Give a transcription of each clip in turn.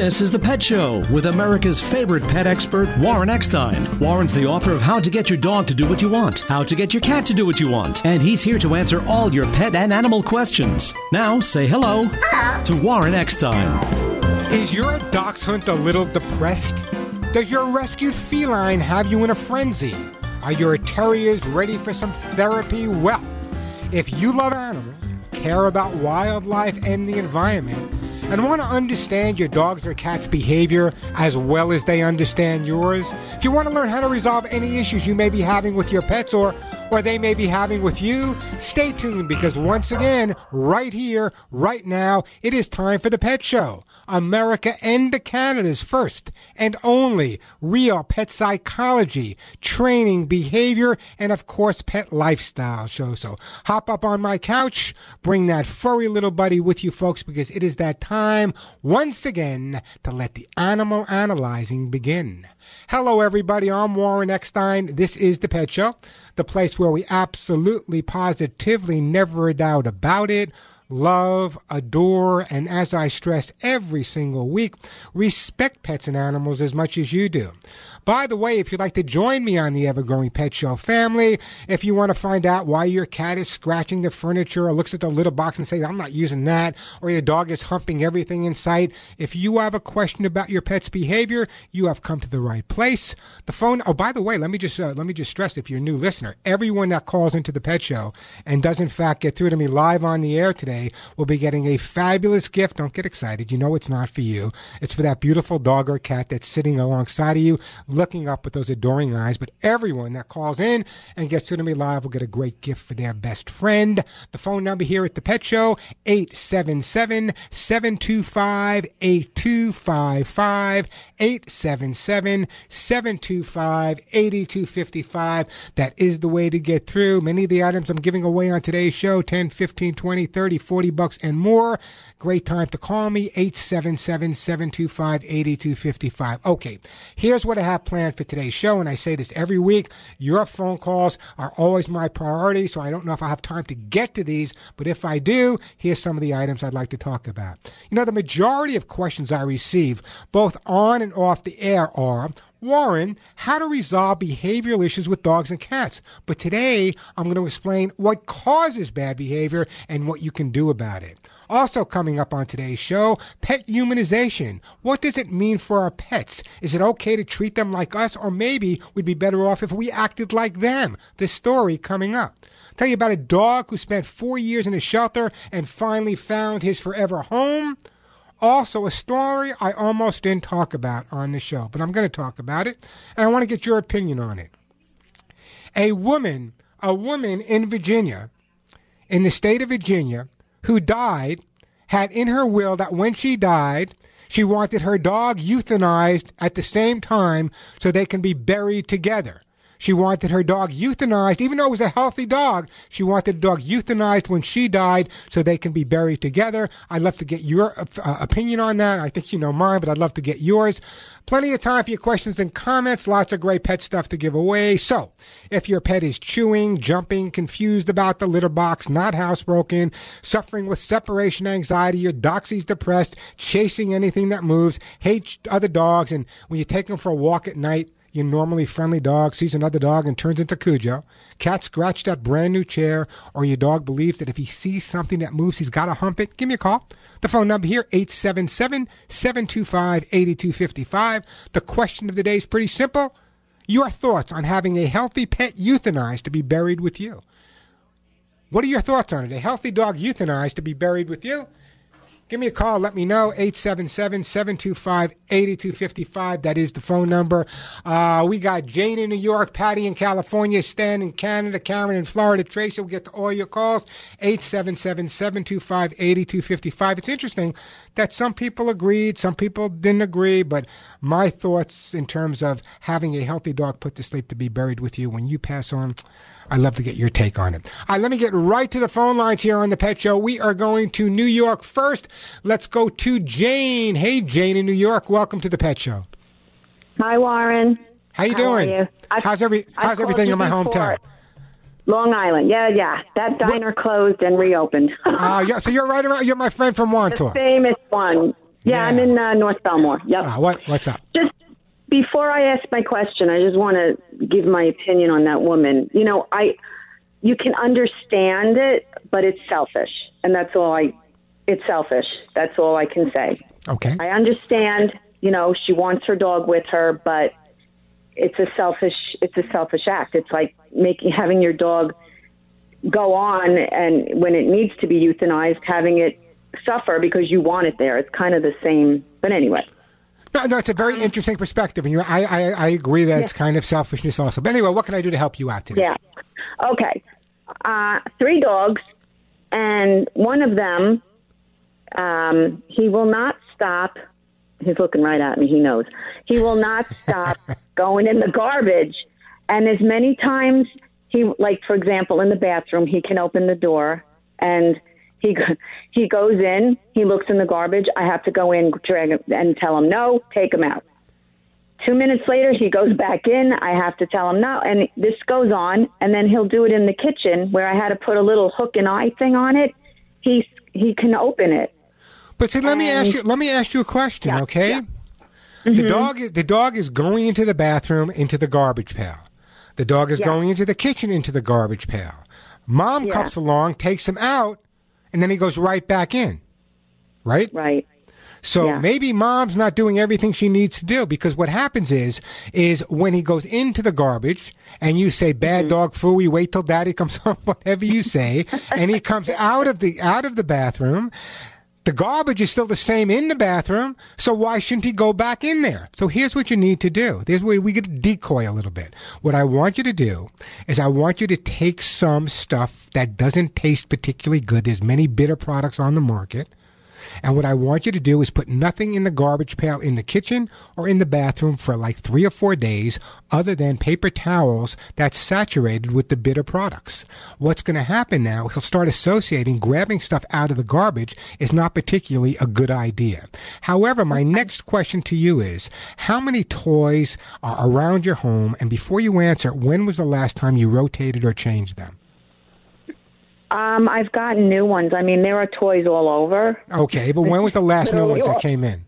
This is The Pet Show with America's favorite pet expert, Warren Eckstein. Warren's the author of How to Get Your Dog to Do What You Want, How to Get Your Cat to Do What You Want, and he's here to answer all your pet and animal questions. Now, say hello to Warren Eckstein. Is your dachshund hunt a little depressed? Does your rescued feline have you in a frenzy? Are your terriers ready for some therapy? Well, if you love animals, care about wildlife and the environment, and want to understand your dog's or cat's behavior as well as they understand yours, if you want to learn how to resolve any issues you may be having with your pets or or they may be having with you, stay tuned because once again, right here, right now, it is time for the Pet Show. America and the Canada's first and only real pet psychology, training, behavior, and of course, pet lifestyle show. So hop up on my couch, bring that furry little buddy with you folks because it is that time once again to let the animal analyzing begin. Hello, everybody. I'm Warren Eckstein. This is the Pet Show, the place where we absolutely, positively, never doubt about it, love, adore, and as I stress every single week, respect pets and animals as much as you do. By the way, if you'd like to join me on the Evergrowing Pet Show family, if you want to find out why your cat is scratching the furniture or looks at the litter box and says, I'm not using that, or your dog is humping everything in sight, if you have a question about your pet's behavior, you have come to the right place. The phone, oh, by the way, let me just, uh, let me just stress if you're a new listener, everyone that calls into the Pet Show and does in fact get through to me live on the air today will be getting a fabulous gift. Don't get excited. You know it's not for you. It's for that beautiful dog or cat that's sitting alongside of you looking up with those adoring eyes. But everyone that calls in and gets to me live will get a great gift for their best friend. The phone number here at the Pet Show, 877-725-8255, 877-725-8255. That is the way to get through. Many of the items I'm giving away on today's show, 10, 15, 20, 30, 40 bucks and more. Great time to call me, 877-725-8255. Okay, here's what I have planned for today's show, and I say this every week. Your phone calls are always my priority, so I don't know if I have time to get to these, but if I do, here's some of the items I'd like to talk about. You know, the majority of questions I receive, both on and off the air, are Warren, how to resolve behavioral issues with dogs and cats. But today, I'm going to explain what causes bad behavior and what you can do about it. Also, coming up on today's show, pet humanization. What does it mean for our pets? Is it okay to treat them like us, or maybe we'd be better off if we acted like them? The story coming up. Tell you about a dog who spent four years in a shelter and finally found his forever home. Also, a story I almost didn't talk about on the show, but I'm going to talk about it, and I want to get your opinion on it. A woman, a woman in Virginia, in the state of Virginia, who died, had in her will that when she died, she wanted her dog euthanized at the same time so they can be buried together. She wanted her dog euthanized, even though it was a healthy dog. She wanted the dog euthanized when she died so they can be buried together. I'd love to get your uh, opinion on that. I think you know mine, but I'd love to get yours. Plenty of time for your questions and comments. Lots of great pet stuff to give away. So, if your pet is chewing, jumping, confused about the litter box, not housebroken, suffering with separation anxiety, your doxy's depressed, chasing anything that moves, hates other dogs, and when you take them for a walk at night, your normally friendly dog sees another dog and turns into Cujo. Cat scratched that brand new chair, or your dog believes that if he sees something that moves, he's got to hump it. Give me a call. The phone number here, 877-725-8255. The question of the day is pretty simple. Your thoughts on having a healthy pet euthanized to be buried with you. What are your thoughts on it? A healthy dog euthanized to be buried with you? Give me a call. Let me know. 877-725-8255. That is the phone number. Uh, we got Jane in New York, Patty in California, Stan in Canada, Karen in Florida. Tracy will get to all your calls. 877-725-8255. It's interesting that some people agreed, some people didn't agree, but my thoughts in terms of having a healthy dog put to sleep to be buried with you when you pass on, I'd love to get your take on it. All right, let me get right to the phone lines here on the Pet Show. We are going to New York first. Let's go to Jane. Hey, Jane in New York. Welcome to the Pet Show. Hi, Warren. How you How doing? are you? How's every How's everything in my hometown? Long Island. Yeah, yeah. That diner closed and reopened. Uh, yeah, so you're right around. You're my friend from the famous one. Yeah, I'm in uh, North Belmore. Yep. Uh, what what's up? Just before I ask my question, I just want to give my opinion on that woman. You know, I you can understand it, but it's selfish, and that's all I. It's selfish. That's all I can say. Okay. I understand. You know, she wants her dog with her, but it's a selfish. It's a selfish act. It's like making having your dog go on, and when it needs to be euthanized, having it suffer because you want it there. It's kind of the same. But anyway. No, no, it's a very interesting perspective, and you I, I, I agree that it's kind of selfishness also. But anyway, what can I do to help you out today? Yeah. Okay. Uh, three dogs, and one of them, um, he will not stop. He's looking right at me. He knows. He will not stop going in the garbage. And as many times he, like for example, in the bathroom, he can open the door and he he goes in. He looks in the garbage. I have to go in drag him, and tell him no, take him out. Two minutes later, he goes back in. I have to tell him no, and this goes on. And then he'll do it in the kitchen where I had to put a little hook and eye thing on it. He he can open it. But see, let me ask you. Let me ask you a question, Yeah, okay? yeah. The dog is the dog is going into the bathroom into the garbage pail. The dog is Yeah. going into the kitchen into the garbage pail. Mom Yeah. comes along, takes him out, and then he goes right back in. Right? Right. So Yeah. maybe mom's not doing everything she needs to do because what happens is is when he goes into the garbage and you say bad Mm-hmm. dog fooey, wait till daddy comes home, whatever you say, and he comes out of the out of the bathroom. The garbage is still the same in the bathroom, so why shouldn't he go back in there? So here's what you need to do. Here's where we get to decoy a little bit. What I want you to do is I want you to take some stuff that doesn't taste particularly good. There's many bitter products on the market. And what I want you to do is put nothing in the garbage pail in the kitchen or in the bathroom for like three or four days other than paper towels that's saturated with the bitter products. What's going to happen now, he'll start associating grabbing stuff out of the garbage is not particularly a good idea. However, my next question to you is, how many toys are around your home? And before you answer, when was the last time you rotated or changed them? Um, I've gotten new ones. I mean, there are toys all over. Okay, but when was the last new ones that came in?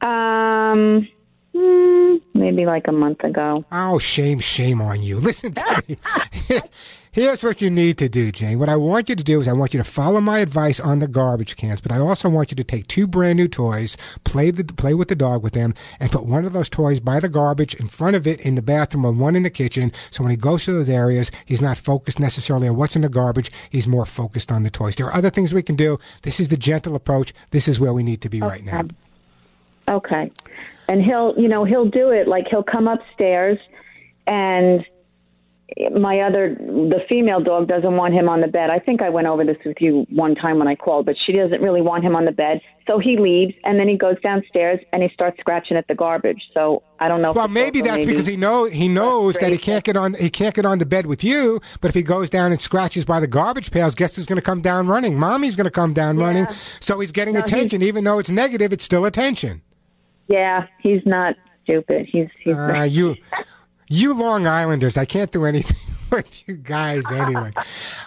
Um, hmm, maybe like a month ago. Oh, shame, shame on you. Listen to me. Here's what you need to do, Jane. What I want you to do is I want you to follow my advice on the garbage cans, but I also want you to take two brand new toys, play the play with the dog with them, and put one of those toys by the garbage in front of it in the bathroom and one in the kitchen. So when he goes to those areas, he's not focused necessarily on what's in the garbage. He's more focused on the toys. There are other things we can do. This is the gentle approach. This is where we need to be right now. Okay. And he'll, you know, he'll do it like he'll come upstairs and my other the female dog doesn't want him on the bed. I think I went over this with you one time when I called, but she doesn't really want him on the bed. So he leaves and then he goes downstairs and he starts scratching at the garbage. So I don't know. Well, maybe that's because he know he knows that he can't get on he can't get on the bed with you. But if he goes down and scratches by the garbage pails, guess who's going to come down running? Mommy's going to come down running. So he's getting No, he's- attention, even though it's negative. It's still attention. Yeah, he's not stupid. He's he's Uh, you, you Long Islanders, I can't do anything with you guys anyway.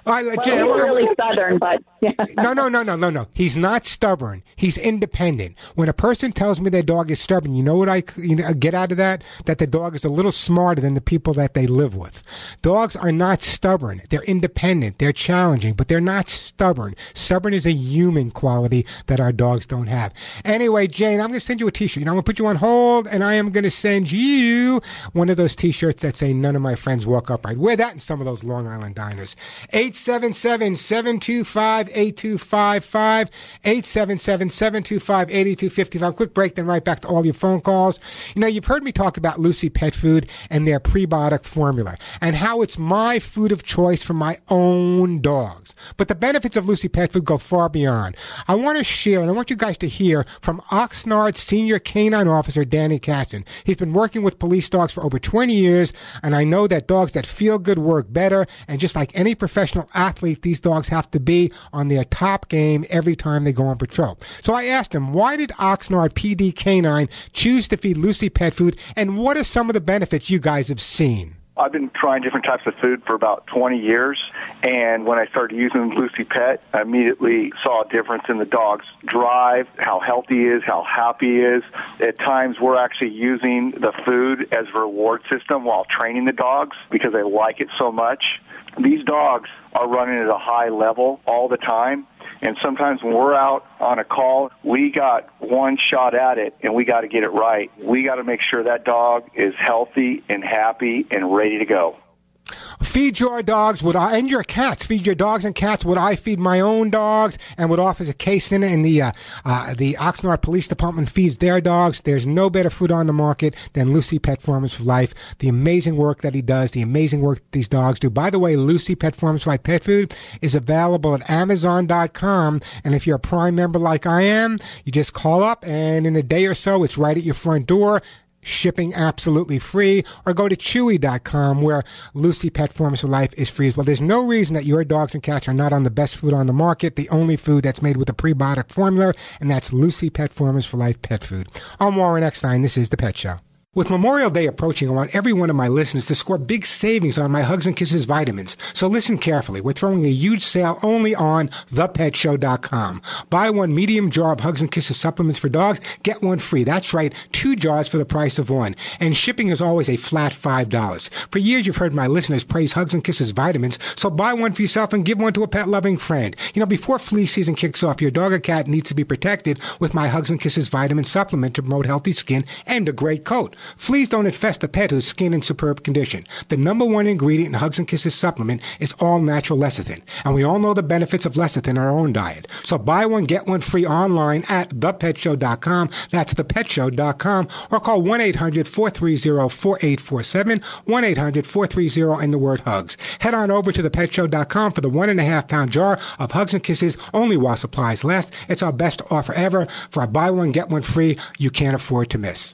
All right, well, he's really southern, but yeah. no, no, no, no, no, no. He's not stubborn. He's independent. When a person tells me their dog is stubborn, you know what I you know, get out of that? That the dog is a little smarter than the people that they live with. Dogs are not stubborn. They're independent. They're challenging, but they're not stubborn. Stubborn is a human quality that our dogs don't have. Anyway, Jane, I'm going to send you a T-shirt. You know, I'm going to put you on hold, and I am going to send you one of those T-shirts that say "None of my friends walk upright." Wear that in some of those Long Island diners. 877-725-8255. 877-725-8255. Quick break, then right back to all your phone calls. You know, you've heard me talk about Lucy Pet Food and their prebiotic formula and how it's my food of choice for my own dogs. But the benefits of Lucy Pet Food go far beyond. I want to share, and I want you guys to hear from Oxnard Senior Canine Officer Danny Caston. He's been working with police dogs for over 20 years, and I know that dogs that feel good work better. And just like any professional athlete, these dogs have to be on their top game every time they go on patrol. So I asked him, why did Oxnard PD Canine choose to feed Lucy Pet Food, and what are some of the benefits you guys have seen? I've been trying different types of food for about 20 years, and when I started using Lucy Pet, I immediately saw a difference in the dog's drive, how healthy he is, how happy he is. At times, we're actually using the food as a reward system while training the dogs because they like it so much. These dogs are running at a high level all the time. And sometimes when we're out on a call, we got one shot at it and we got to get it right. We got to make sure that dog is healthy and happy and ready to go. Feed your dogs what I, and your cats. Feed your dogs and cats what I feed my own dogs and what offers a case in it. And the, uh, uh, the Oxnard Police Department feeds their dogs. There's no better food on the market than Lucy Pet Formulas for Life. The amazing work that he does, the amazing work these dogs do. By the way, Lucy Pet Formulas for Life pet food is available at Amazon.com. And if you're a Prime member like I am, you just call up and in a day or so, it's right at your front door shipping absolutely free, or go to Chewy.com where Lucy Pet Formulas for Life is free as well. There's no reason that your dogs and cats are not on the best food on the market, the only food that's made with a prebiotic formula, and that's Lucy Pet Formulas for Life pet food. I'm Warren Eckstein. This is The Pet Show. With Memorial Day approaching, I want every one of my listeners to score big savings on my Hugs and Kisses vitamins. So listen carefully. We're throwing a huge sale only on thepetshow.com. Buy one medium jar of Hugs and Kisses supplements for dogs, get one free. That's right, two jars for the price of one. And shipping is always a flat $5. For years, you've heard my listeners praise Hugs and Kisses vitamins, so buy one for yourself and give one to a pet loving friend. You know, before flea season kicks off, your dog or cat needs to be protected with my Hugs and Kisses vitamin supplement to promote healthy skin and a great coat. Fleas don't infest a pet whose skin in superb condition. The number one ingredient in Hugs and Kisses supplement is all natural lecithin. And we all know the benefits of lecithin in our own diet. So buy one, get one free online at thepetshow.com. That's thepetshow.com or call 1-800-430-4847, 1-800-430 and the word hugs. Head on over to thepetshow.com for the one and a half pound jar of Hugs and Kisses only while supplies last. It's our best offer ever for a buy one, get one free you can't afford to miss.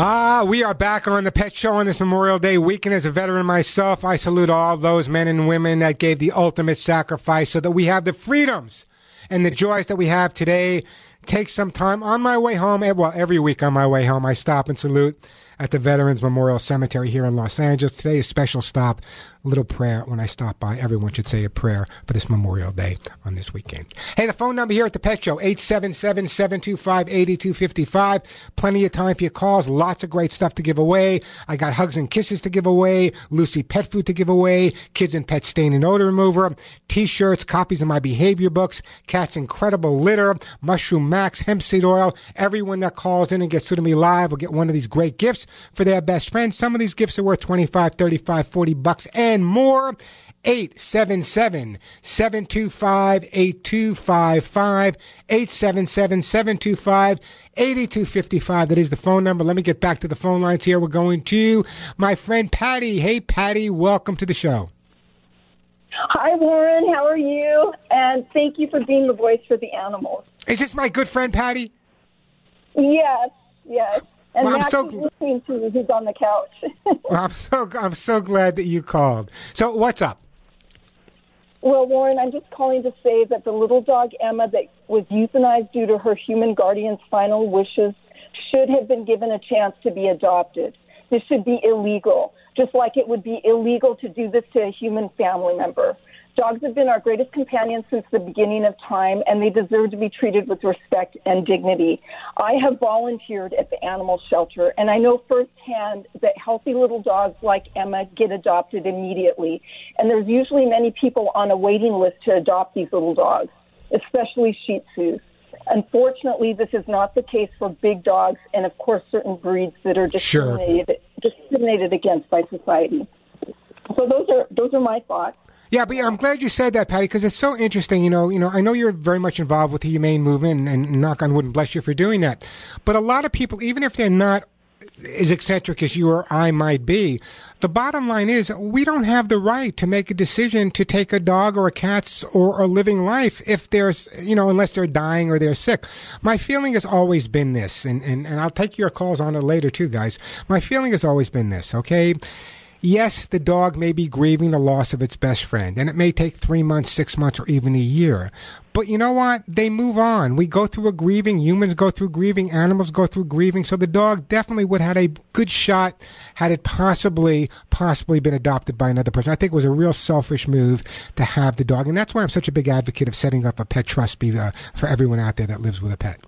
Ah, we are back on the Pet Show on this Memorial Day weekend. As a veteran myself, I salute all those men and women that gave the ultimate sacrifice so that we have the freedoms and the joys that we have today. Take some time on my way home. eh, Well, every week on my way home, I stop and salute at the Veterans Memorial Cemetery here in Los Angeles. Today is a special stop, little prayer when I stop by. Everyone should say a prayer for this Memorial Day on this weekend. Hey, the phone number here at the Pet Show, 877-725-8255. Plenty of time for your calls. Lots of great stuff to give away. I got hugs and kisses to give away, Lucy pet food to give away, kids and pet stain and odor remover, t-shirts, copies of my behavior books, cat's incredible litter, mushroom max, hemp seed oil. Everyone that calls in and gets through to me live will get one of these great gifts for their best friend. Some of these gifts are worth 25, 35, 40 bucks and more. 877 725 8255. 877 725 8255. That is the phone number. Let me get back to the phone lines here. We're going to my friend Patty. Hey, Patty, welcome to the show. Hi, Warren. How are you? And thank you for being the voice for the animals. Is this my good friend Patty? Yes, yes. And Well, I'm so listening to you. He's on the couch. Well, I'm so I'm so glad that you called. So what's up? well, Warren, I'm just calling to say that the little dog Emma that was euthanized due to her human guardian's final wishes should have been given a chance to be adopted. This should be illegal, just like it would be illegal to do this to a human family member. Dogs have been our greatest companions since the beginning of time, and they deserve to be treated with respect and dignity. I have volunteered at the animal shelter, and I know firsthand that healthy little dogs like Emma get adopted immediately. And there's usually many people on a waiting list to adopt these little dogs, especially Shih Tzus. Unfortunately, this is not the case for big dogs, and of course, certain breeds that are Sure. discriminated discriminated against by society. So those are those are my thoughts. Yeah, but I'm glad you said that, Patty, because it's so interesting. You know, you know, I know you're very much involved with the humane movement, and, and knock on wood, and bless you for doing that. But a lot of people, even if they're not as eccentric as you or I might be, the bottom line is we don't have the right to make a decision to take a dog or a cat's or a living life if there's, you know, unless they're dying or they're sick. My feeling has always been this, and, and, and I'll take your calls on it later too, guys. My feeling has always been this, okay? Yes, the dog may be grieving the loss of its best friend, and it may take three months, six months, or even a year. But you know what? They move on. We go through a grieving. Humans go through grieving. Animals go through grieving. So the dog definitely would have had a good shot had it possibly, possibly been adopted by another person. I think it was a real selfish move to have the dog. And that's why I'm such a big advocate of setting up a pet trust uh, for everyone out there that lives with a pet.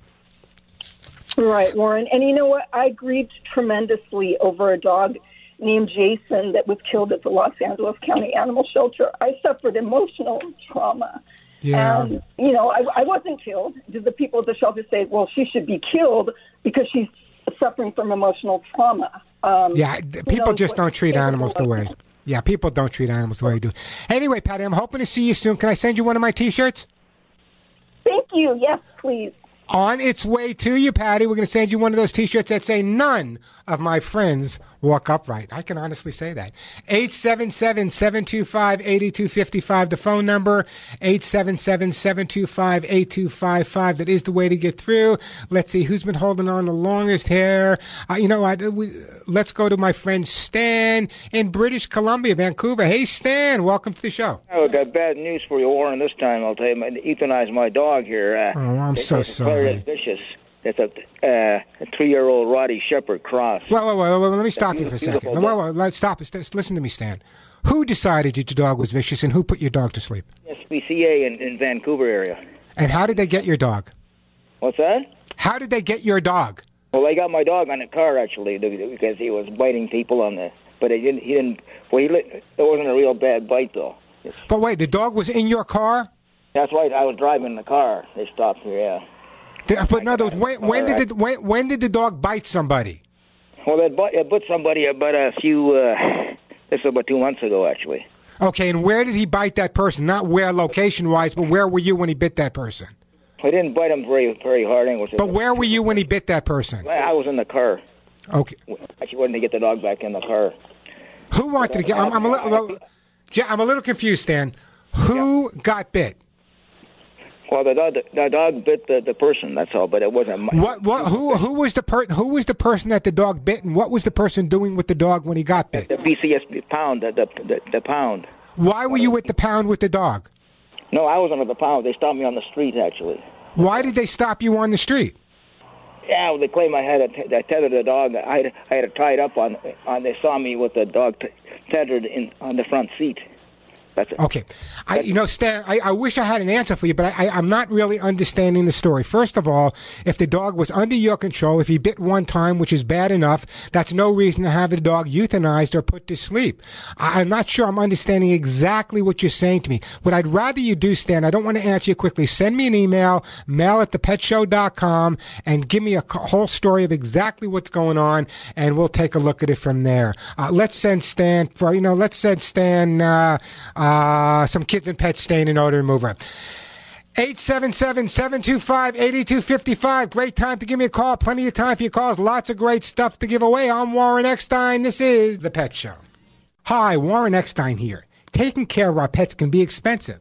Right, Warren. And you know what? I grieved tremendously over a dog named Jason that was killed at the Los Angeles County Animal Shelter. I suffered emotional trauma. Yeah. And, you know, I, I wasn't killed. Did the people at the shelter say, well, she should be killed because she's suffering from emotional trauma? Um, yeah, people just don't treat animals the way. Yeah, people don't treat animals the way you do. Anyway, Patty, I'm hoping to see you soon. Can I send you one of my T-shirts? Thank you. Yes, please on its way to you, Patty. We're going to send you one of those T-shirts that say "None of my friends walk upright." I can honestly say that. 877-725-8255. The phone number 877-725-8255. That is the way to get through. Let's see who's been holding on the longest here. Uh, you know, I, we, let's go to my friend Stan in British Columbia, Vancouver. Hey, Stan, welcome to the show. I got bad news for you, Warren. This time, I'll tell you, I euthanized my dog here. Uh, oh, I'm so sorry very vicious. It's a, uh, a three-year-old Rottie Shepherd cross. Well, well, well, well let me stop you for a second. Well, well, let's stop. Listen to me, Stan. Who decided that your dog was vicious, and who put your dog to sleep? SPCA in, in Vancouver area. And how did they get your dog? What's that? How did they get your dog? Well, they got my dog on the car actually because he was biting people on the. But he didn't. He didn't. Well, he. It wasn't a real bad bite though. But wait, the dog was in your car. That's right. I was driving the car. They stopped me. Yeah. But in other words, when, when did the when, when did the dog bite somebody? Well, it bit, it bit somebody about a few. Uh, this was about two months ago, actually. Okay, and where did he bite that person? Not where location wise, but where were you when he bit that person? I didn't bite him very very hard. But where were you when he bit that person? I was in the car. Okay. Actually, wanted to get the dog back in the car. Who wanted to get? I'm, I'm a little. I'm a little confused, Stan. Who yeah. got bit? Well, the dog, the dog bit the, the person. That's all, but it wasn't. My, what? What? Who? Who was the per? Who was the person that the dog bit, and what was the person doing with the dog when he got bit? The BCS pound. The the the, the pound. Why were you at the pound with the dog? No, I was under the pound. They stopped me on the street, actually. Why did they stop you on the street? Yeah, well, they claim I had a, I tethered the dog. I had, I had it tied up on. on they saw me with the dog t- tethered in on the front seat. That's it. Okay. I, you know, Stan, I, I wish I had an answer for you, but I, I'm not really understanding the story. First of all, if the dog was under your control, if he bit one time, which is bad enough, that's no reason to have the dog euthanized or put to sleep. I, I'm not sure I'm understanding exactly what you're saying to me. What I'd rather you do, Stan, I don't want to answer you quickly. Send me an email, mail at thepetshow.com, and give me a whole story of exactly what's going on, and we'll take a look at it from there. Uh, let's send Stan for, you know, let's send Stan, uh, uh, some kids and pets stain and odor remover. 877-725-8255. Great time to give me a call. Plenty of time for your calls. Lots of great stuff to give away. I'm Warren Eckstein. This is The Pet Show. Hi, Warren Eckstein here. Taking care of our pets can be expensive.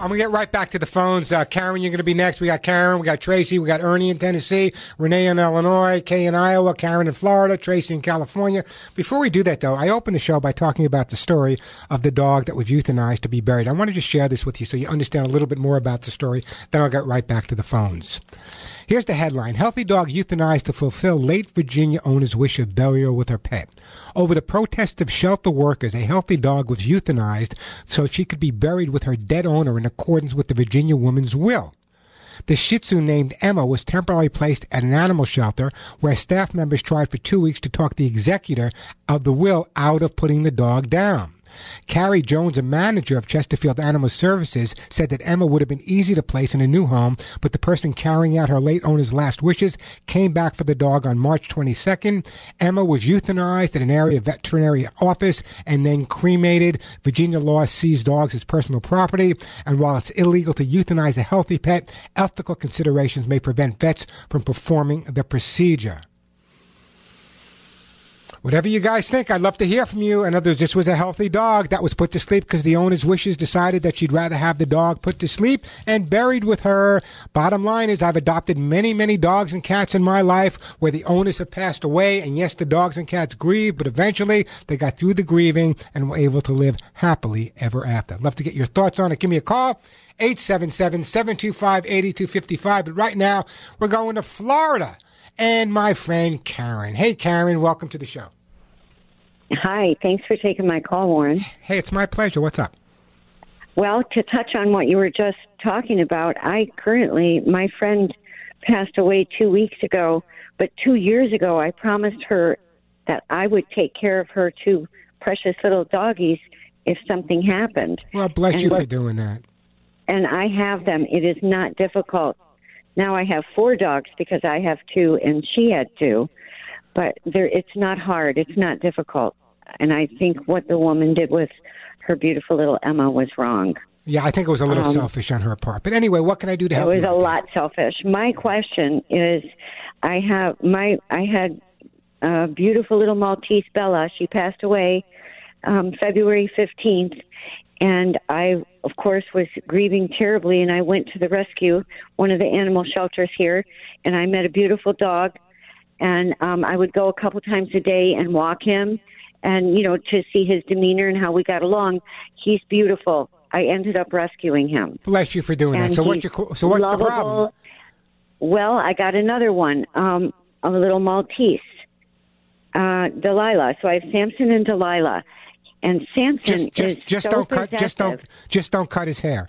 I'm gonna get right back to the phones. Uh, Karen, you're gonna be next. We got Karen, we got Tracy, we got Ernie in Tennessee, Renee in Illinois, Kay in Iowa, Karen in Florida, Tracy in California. Before we do that, though, I opened the show by talking about the story of the dog that was euthanized to be buried. I wanted to share this with you so you understand a little bit more about the story. Then I'll get right back to the phones. Here's the headline Healthy dog euthanized to fulfill late Virginia owner's wish of burial with her pet. Over the protest of shelter workers, a healthy dog was euthanized so she could be buried with her dead owner in accordance with the Virginia woman's will. The Shih Tzu named Emma was temporarily placed at an animal shelter where staff members tried for two weeks to talk the executor of the will out of putting the dog down. Carrie Jones, a manager of Chesterfield Animal Services, said that Emma would have been easy to place in a new home, but the person carrying out her late owner's last wishes came back for the dog on March 22nd. Emma was euthanized at an area veterinary office and then cremated. Virginia law sees dogs as personal property, and while it's illegal to euthanize a healthy pet, ethical considerations may prevent vets from performing the procedure. Whatever you guys think, I'd love to hear from you. In other words, this was a healthy dog that was put to sleep because the owner's wishes decided that she'd rather have the dog put to sleep and buried with her. Bottom line is, I've adopted many, many dogs and cats in my life where the owners have passed away. And yes, the dogs and cats grieve, but eventually they got through the grieving and were able to live happily ever after. I'd love to get your thoughts on it. Give me a call. 877-725-8255. But right now, we're going to Florida and my friend Karen. Hey, Karen, welcome to the show. Hi, thanks for taking my call, Warren. Hey, it's my pleasure. What's up? Well, to touch on what you were just talking about, I currently, my friend passed away two weeks ago, but two years ago, I promised her that I would take care of her two precious little doggies if something happened. Well, bless And you for doing that. And I have them. It is not difficult. Now I have four dogs because I have two and she had two, but there, it's not hard. It's not difficult. And I think what the woman did with her beautiful little Emma was wrong. Yeah, I think it was a little Um, selfish on her part. But anyway, what can I do to help? It was a lot selfish. My question is, I have my I had a beautiful little Maltese Bella. She passed away um, February fifteenth, and I of course was grieving terribly. And I went to the rescue, one of the animal shelters here, and I met a beautiful dog. And um, I would go a couple times a day and walk him, and you know to see his demeanor and how we got along. He's beautiful. I ended up rescuing him. Bless you for doing that. So what's your so what's lovable. the problem? Well, I got another one, um, a little Maltese, uh, Delilah. So I have Samson and Delilah, and Samson Just just is just so don't cut just don't just don't cut his hair.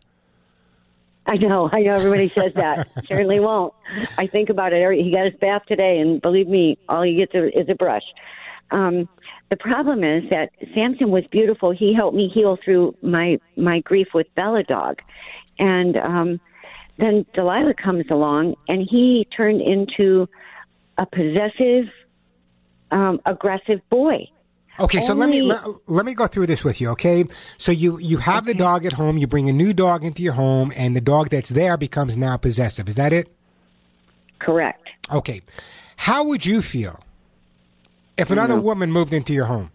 I know, I know. Everybody says that. Certainly won't. I think about it. every- He got his bath today, and believe me, all he gets is a brush. Um, the problem is that Samson was beautiful. He helped me heal through my my grief with Bella Dog, and um, then Delilah comes along, and he turned into a possessive, um, aggressive boy. Okay, so let me let, let me go through this with you, okay? So you you have the dog at home, you bring a new dog into your home and the dog that's there becomes now possessive. Is that it? Correct. Okay. How would you feel if another woman moved into your home?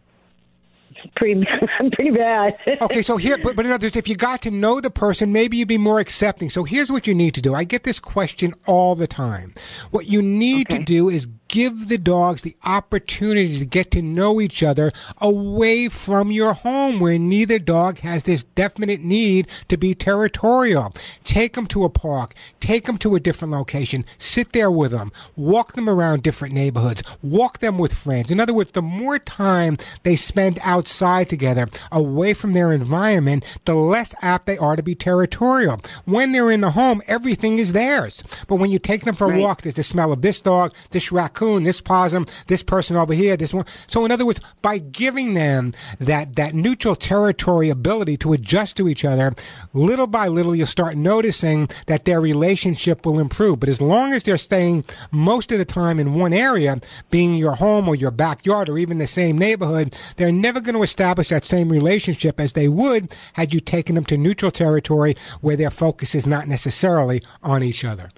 Pretty, pretty bad. Okay, so here, but, but in other words, if you got to know the person, maybe you'd be more accepting. So here's what you need to do. I get this question all the time. What you need to do is give the dogs the opportunity to get to know each other away from your home where neither dog has this definite need to be territorial. Take them to a park, take them to a different location, sit there with them, walk them around different neighborhoods, walk them with friends. In other words, the more time they spend outside together, away from their environment, the less apt they are to be territorial. When they're in the home, everything is theirs. But when you take them for a Right. walk, there's the smell of this dog, this raccoon, this possum, this person over here, this one. So in other words, by giving them that, that neutral territory ability to adjust to each other, little by little, you'll start noticing that their relationship will improve. But as long as they're staying most of the time in one area, being your home or your backyard or even the same neighborhood, they're never going to establish that same relationship as they would had you taken them to neutral territory where their focus is not necessarily on each other.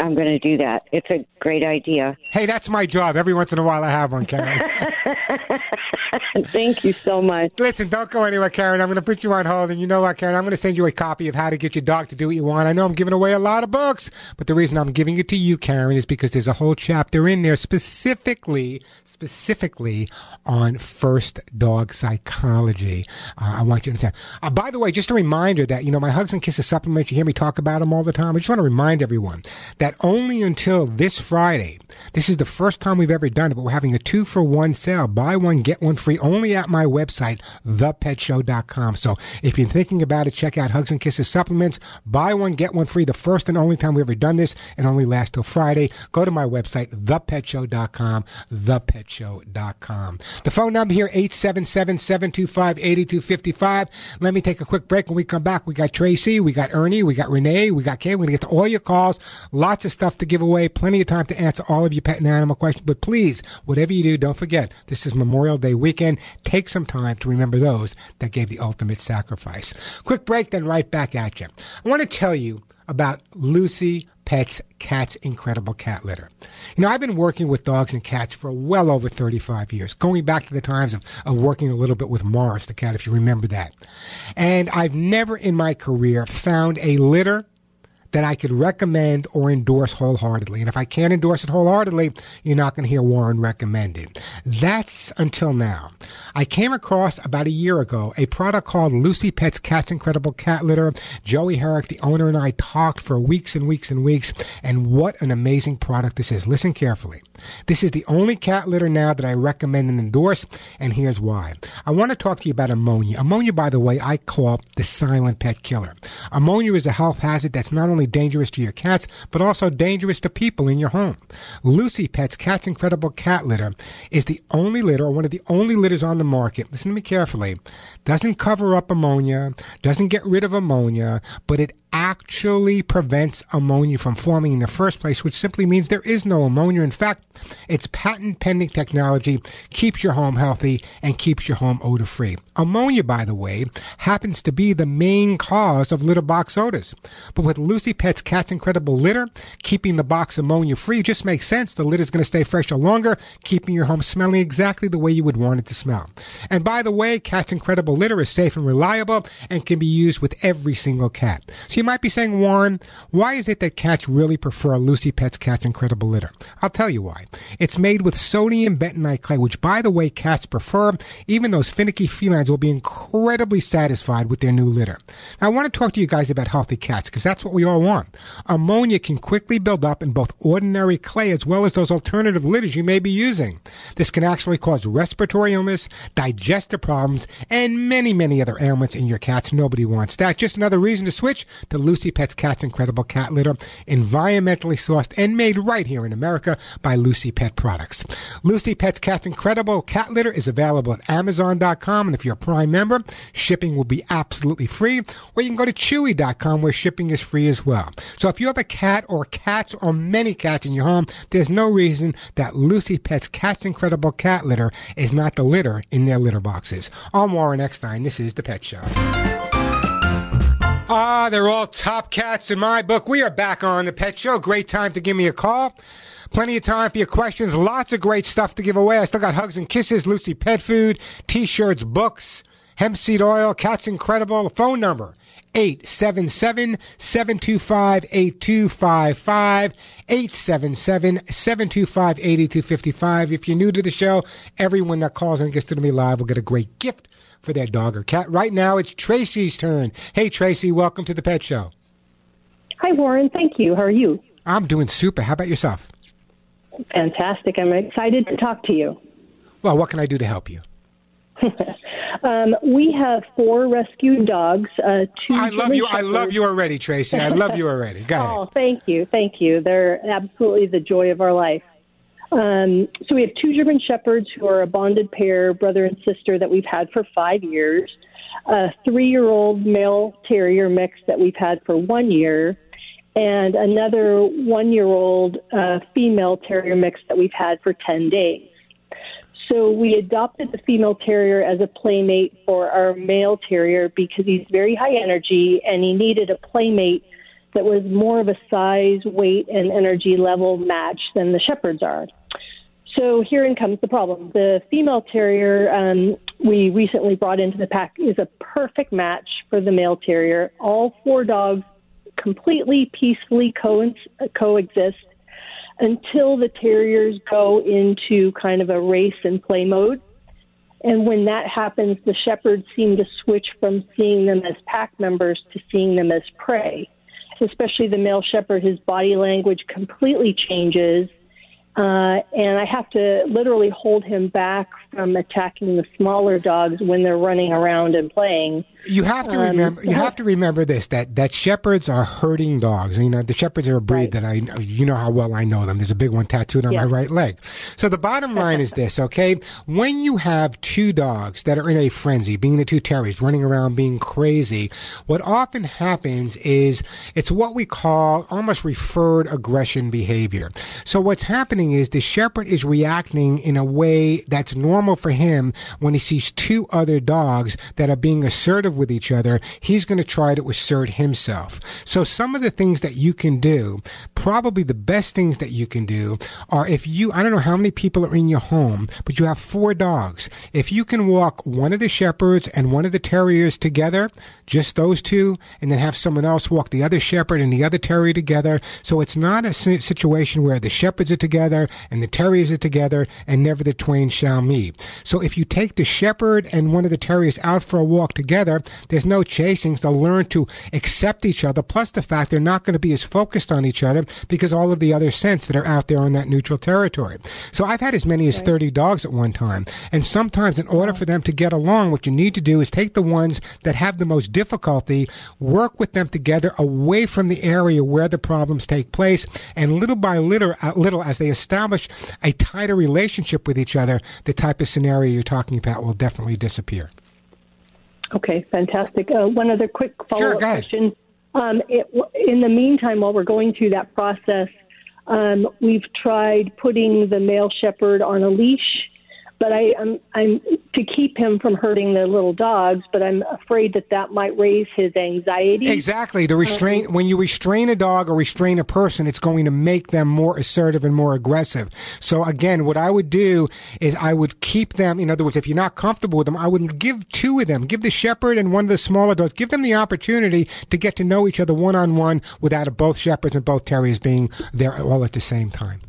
I'm going to do that. It's a great idea. Hey, that's my job. Every once in a while, I have one, Karen. Thank you so much. Listen, don't go anywhere, Karen. I'm going to put you on hold. And you know what, Karen? I'm going to send you a copy of How to Get Your Dog to Do What You Want. I know I'm giving away a lot of books, but the reason I'm giving it to you, Karen, is because there's a whole chapter in there specifically, specifically on first dog psychology. Uh, I want you to understand. Uh, by the way, just a reminder that, you know, my Hugs and Kisses supplements, you hear me talk about them all the time. I just want to remind everyone that only until this Friday, this is the first time we've ever done it, but we're having a two for one sale. Buy one, get one free only at my website, thepetshow.com. So if you're thinking about it, check out Hugs and Kisses supplements. Buy one, get one free. The first and only time we've ever done this and only lasts till Friday. Go to my website, thepetshow.com, thepetshow.com. The phone number here, 877-725-8255. Let me take a quick break. When we come back, we got Tracy, we got Ernie, we got Renee, we got Kay. We're going to get to all your calls. Lots of stuff to give away. Plenty of time to answer all of your pet and animal questions. But please, whatever you do, don't forget, this is Memorial Day weekend. Take some time to remember those that gave the ultimate sacrifice. Quick break, then right back at you. I want to tell you about Lucy Pet's Cat's Incredible Cat Litter. You know, I've been working with dogs and cats for well over 35 years, going back to the times of, of working a little bit with Morris, the cat, if you remember that. And I've never in my career found a litter that I could recommend or endorse wholeheartedly. And if I can't endorse it wholeheartedly, you're not going to hear Warren recommend it. That's until now. I came across about a year ago a product called Lucy Pet's Cat's Incredible Cat Litter. Joey Herrick, the owner, and I talked for weeks and weeks and weeks. And what an amazing product this is. Listen carefully. This is the only cat litter now that I recommend and endorse, and here's why. I want to talk to you about ammonia. Ammonia, by the way, I call the silent pet killer. Ammonia is a health hazard that's not only dangerous to your cats, but also dangerous to people in your home. Lucy Pet's Cat's Incredible Cat Litter is the only litter, or one of the only litters on the market, listen to me carefully, doesn't cover up ammonia, doesn't get rid of ammonia, but it actually prevents ammonia from forming in the first place, which simply means there is no ammonia. In fact, its patent pending technology keeps your home healthy and keeps your home odor free. Ammonia, by the way, happens to be the main cause of litter box odors. But with Lucy Pet's Cat's Incredible Litter, keeping the box ammonia free just makes sense. The litter is going to stay fresher longer, keeping your home smelling exactly the way you would want it to smell. And by the way, Cat's Incredible Litter is safe and reliable and can be used with every single cat. So you might be saying, Warren, why is it that cats really prefer Lucy Pet's Cat's Incredible Litter? I'll tell you why. It's made with sodium bentonite clay, which, by the way, cats prefer. Even those finicky felines will be incredibly satisfied with their new litter. Now, I want to talk to you guys about healthy cats because that's what we all want. Ammonia can quickly build up in both ordinary clay as well as those alternative litters you may be using. This can actually cause respiratory illness, digestive problems, and many, many other ailments in your cats. Nobody wants that. Just another reason to switch to Lucy Pet's Cat's Incredible Cat Litter, environmentally sourced and made right here in America by Lucy Pet Products. Lucy Pet's Cat's Incredible Cat Litter is available at Amazon.com, and if you're a Prime member, shipping will be absolutely free. Or you can go to Chewy.com where shipping is free as well. So if you have a cat or cats or many cats in your home, there's no reason that Lucy Pet's Cat's Incredible Cat Litter is not the litter in their litter boxes. I'm Warren Eckstein. This is The Pet Show. Ah, they're all top cats in my book. We are back on the Pet Show. Great time to give me a call. Plenty of time for your questions. Lots of great stuff to give away. I still got hugs and kisses, Lucy pet food, t-shirts, books, hemp seed oil, Cats Incredible. Phone number 877-725-8255. 877-725-8255. If you're new to the show, everyone that calls and gets to me live will get a great gift for their dog or cat. Right now, it's Tracy's turn. Hey, Tracy, welcome to the Pet Show. Hi, Warren. Thank you. How are you? I'm doing super. How about yourself? Fantastic. I'm excited to talk to you. Well, what can I do to help you? um, we have four rescued dogs. Uh, two I love you. I love you already, Tracy. I love you already. Go ahead. Oh, thank you, thank you. They're absolutely the joy of our life. Um, so we have two German Shepherds who are a bonded pair, brother and sister, that we've had for five years. A three-year-old male terrier mix that we've had for one year, and another one-year-old uh, female terrier mix that we've had for ten days. So we adopted the female terrier as a playmate for our male terrier because he's very high energy and he needed a playmate that was more of a size, weight, and energy level match than the shepherds are. So herein comes the problem. The female terrier um, we recently brought into the pack is a perfect match for the male terrier. All four dogs completely peacefully co- coexist until the terriers go into kind of a race and play mode. And when that happens, the shepherds seem to switch from seeing them as pack members to seeing them as prey. Especially the male shepherd, his body language completely changes. Uh, and I have to literally hold him back from attacking the smaller dogs when they're running around and playing. You have to Um, remember. You have to remember this: that that shepherds are herding dogs. You know, the shepherds are a breed that I, you know how well I know them. There's a big one tattooed on my right leg. So the bottom line is this: okay, when you have two dogs that are in a frenzy, being the two terriers running around being crazy, what often happens is it's what we call almost referred aggression behavior. So what's happening is the shepherd is reacting in a way that's normal for him when he sees two other dogs that are being assertive with each other. He's going to try to assert himself. So some of the things that you can do, probably the best things that you can do are if you, I don't know how many people are in your home, but you have four dogs. If you can walk one of the shepherds and one of the terriers together, just those two, and then have someone else walk the other shepherd and the other terrier together. So it's not a situation where the shepherds are together and the terriers are together and never the twain shall meet. So if you take the shepherd and one of the terriers out for a walk together, there's no chasings. They'll learn to accept each other. Plus the fact they're not going to be as focused on each other because all of the other scents that are out there on that neutral territory. So I've had as many as 30 dogs at one time. And sometimes in order for them to get along, what you need to do is take the ones that have the most difficulty, work with them together away from the area where the problems take place. And little by little, uh, little as they establish a tighter relationship with each other, the type of scenario you're talking about will definitely disappear. Okay, fantastic. Uh, one other quick follow up ahead. question. Um, it, in the meantime, while we're going through that process, um, we've tried putting the male shepherd on a leash, but I, I'm, I'm to keep him from hurting the little dogs. But I'm afraid that that might raise his anxiety. Exactly. The restraint, um, when you restrain a dog or restrain a person, it's going to make them more assertive and more aggressive. So again, what I would do is I would keep them, in other words, if you're not comfortable with them, I would give two of them, give the shepherd and one of the smaller dogs, give them the opportunity to get to know each other one on one without both shepherds and both terriers being there all at the same time.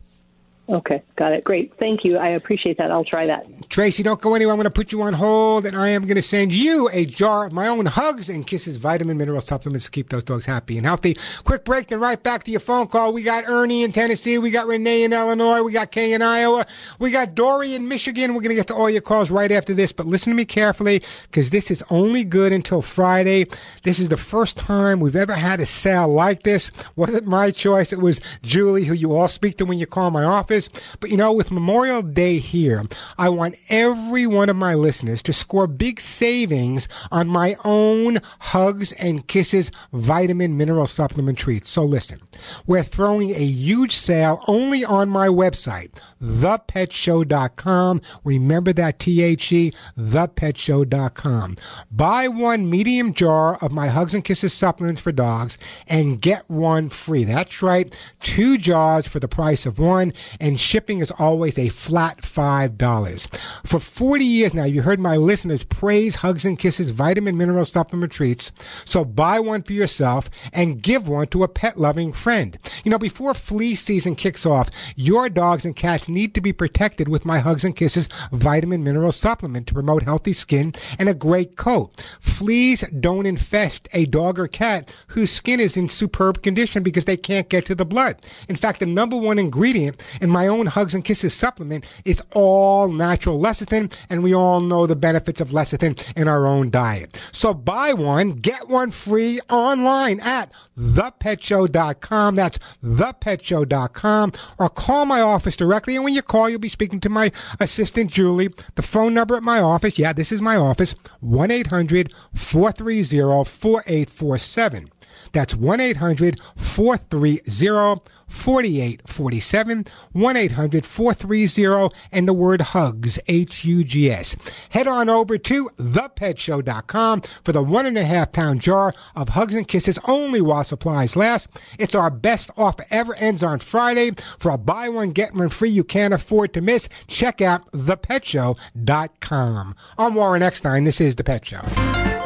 Okay, got it. Great. Thank you. I appreciate that. I'll try that. Tracy, don't go anywhere. I'm going to put you on hold, and I am going to send you a jar of my own hugs and kisses, vitamin mineral supplements to keep those dogs happy and healthy. Quick break, then right back to your phone call. We got Ernie in Tennessee. We got Renee in Illinois. We got Kay in Iowa. We got Dory in Michigan. We're going to get to all your calls right after this, but listen to me carefully because this is only good until Friday. This is the first time we've ever had a sale like this. Wasn't my choice. It was Julie, who you all speak to when you call my office. But you know, with Memorial Day here, I want every one of my listeners to score big savings on my own Hugs and Kisses vitamin mineral supplement treats. So listen, we're throwing a huge sale only on my website, thepetshow.com. Remember that T-H-E, thepetshow.com. Buy one medium jar of my Hugs and Kisses supplements for dogs and get one free. That's right. Two jars for the price of one and shipping is always a flat $5. For 40 years now, you heard my listeners praise Hugs and Kisses vitamin mineral supplement treats. So buy one for yourself and give one to a pet loving friend. You know, before flea season kicks off, your dogs and cats need to be protected with my Hugs and Kisses vitamin mineral supplement to promote healthy skin and a great coat. Fleas don't infest a dog or cat whose skin is in superb condition because they can't get to the blood. In fact, the number one ingredient in my own Hugs and Kisses supplement is all natural lecithin, and we all know the benefits of lecithin in our own diet. So buy one, get one free online at thepetshow.com. That's thepetshow.com or call my office directly. And when you call, you'll be speaking to my assistant, Julie. The phone number at my office, yeah, this is my office, 1 800 430 4847. That's 1 800 430 4847. 1 800 430 and the word hugs, H U G S. Head on over to thepetshow.com for the one and a half pound jar of hugs and kisses only while supplies last. It's our best offer ever ends on Friday. For a buy one, get one free you can't afford to miss, check out thepetshow.com. I'm Warren Eckstein. This is The Pet Show.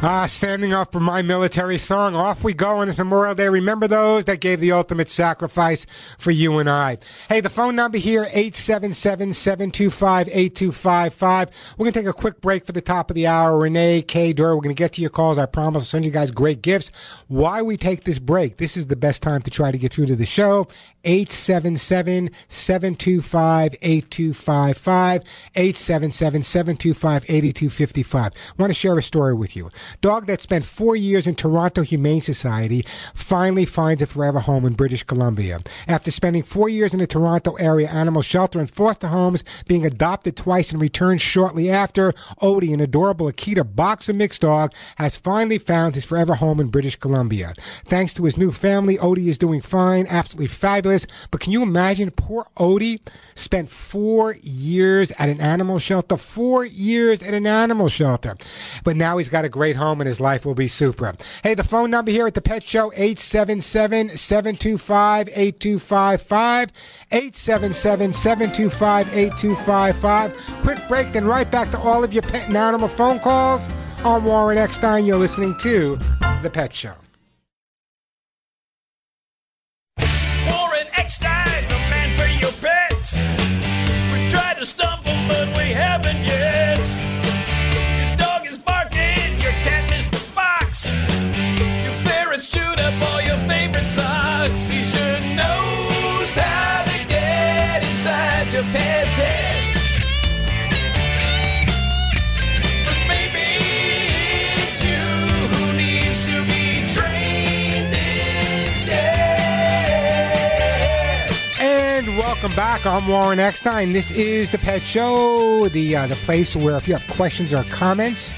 Ah, standing up for my military song. Off we go on this Memorial Day. Remember those that gave the ultimate sacrifice for you and I. Hey, the phone number here, 877-725-8255. We're going to take a quick break for the top of the hour. Renee, Kay, Dora, we're going to get to your calls. I promise I'll send you guys great gifts. Why we take this break? This is the best time to try to get through to the show. 877 725 8255. 877 725 8255. Want to share a story with you. Dog that spent four years in Toronto Humane Society finally finds a forever home in British Columbia. After spending four years in the Toronto area animal shelter and foster homes, being adopted twice and returned shortly after, Odie, an adorable Akita boxer mixed dog, has finally found his forever home in British Columbia. Thanks to his new family, Odie is doing fine, absolutely fabulous. But can you imagine poor Odie spent four years at an animal shelter? Four years at an animal shelter. But now he's got a great home and his life will be super. Hey, the phone number here at the Pet Show, 877 725 8255. 877 725 8255. Quick break, then right back to all of your pet and animal phone calls. I'm Warren Eckstein. You're listening to The Pet Show. Warren welcome back. I'm Warren Eckstein. This is the Pet Show, the uh, the place where if you have questions or comments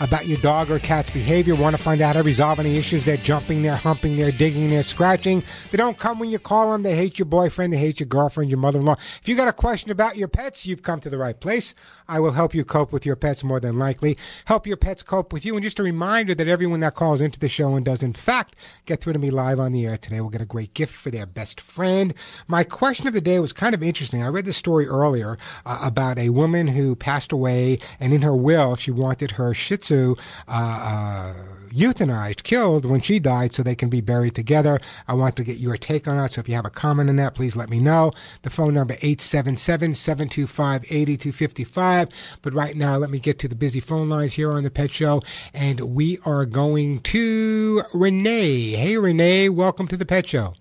about your dog or cat's behavior, want to find out how to resolve any issues, they're jumping, they're humping, they're digging, they're scratching. They don't come when you call them. They hate your boyfriend, they hate your girlfriend, your mother-in-law. If you got a question about your pets, you've come to the right place. I will help you cope with your pets more than likely. Help your pets cope with you. And just a reminder that everyone that calls into the show and does in fact get through to me live on the air today will get a great gift for their best friend. My question of the day was kind of interesting. I read this story earlier uh, about a woman who passed away, and in her will, she wanted her Shih Tzu uh, uh, euthanized, killed when she died, so they can be buried together. I want to get your take on that. So if you have a comment on that, please let me know. The phone number 877-725-8255. But right now, let me get to the busy phone lines here on the Pet Show, and we are going to Renee. Hey, Renee, welcome to the Pet Show.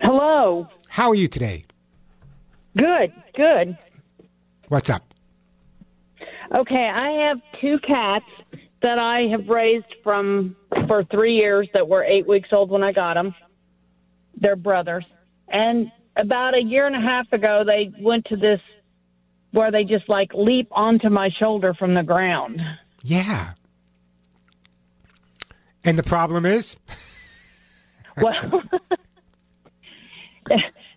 Hello. How are you today? Good, good. What's up? Okay, I have two cats that I have raised from for three years that were eight weeks old when I got them. They're brothers, and about a year and a half ago, they went to this where they just like leap onto my shoulder from the ground. Yeah. And the problem is? Well,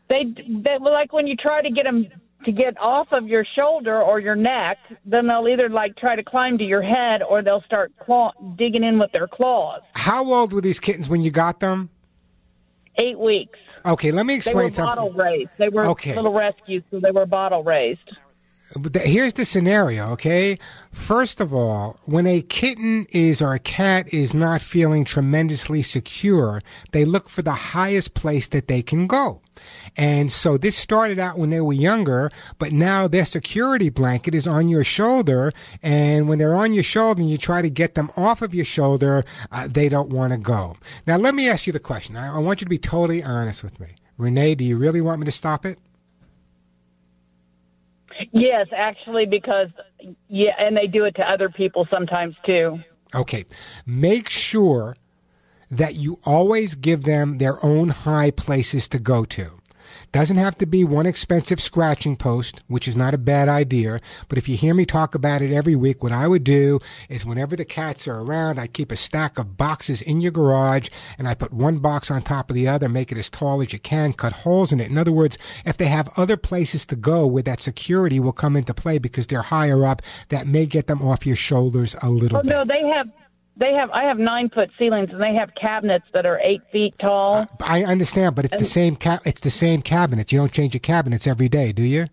they they like when you try to get them to get off of your shoulder or your neck, then they'll either like try to climb to your head or they'll start claw- digging in with their claws. How old were these kittens when you got them? Eight weeks. Okay, let me explain They were something. bottle raised. They were Okay. little rescues, so they were bottle raised. But here's the scenario, okay? First of all, when a kitten is or a cat is not feeling tremendously secure, they look for the highest place that they can go. And so this started out when they were younger, but now their security blanket is on your shoulder. And when they're on your shoulder and you try to get them off of your shoulder, uh, they don't want to go. Now, let me ask you the question. I, I want you to be totally honest with me. Renee, do you really want me to stop it? Yes, actually, because yeah, and they do it to other people sometimes too. Okay. Make sure that you always give them their own high places to go to. Doesn't have to be one expensive scratching post, which is not a bad idea. But if you hear me talk about it every week, what I would do is whenever the cats are around, I keep a stack of boxes in your garage and I put one box on top of the other, make it as tall as you can, cut holes in it. In other words, if they have other places to go where that security will come into play because they're higher up, that may get them off your shoulders a little Oh bit. no, they have they have I have nine foot ceilings and they have cabinets that are eight feet tall. I understand, but it's the same ca- it's the same cabinets. You don't change your cabinets every day, do you?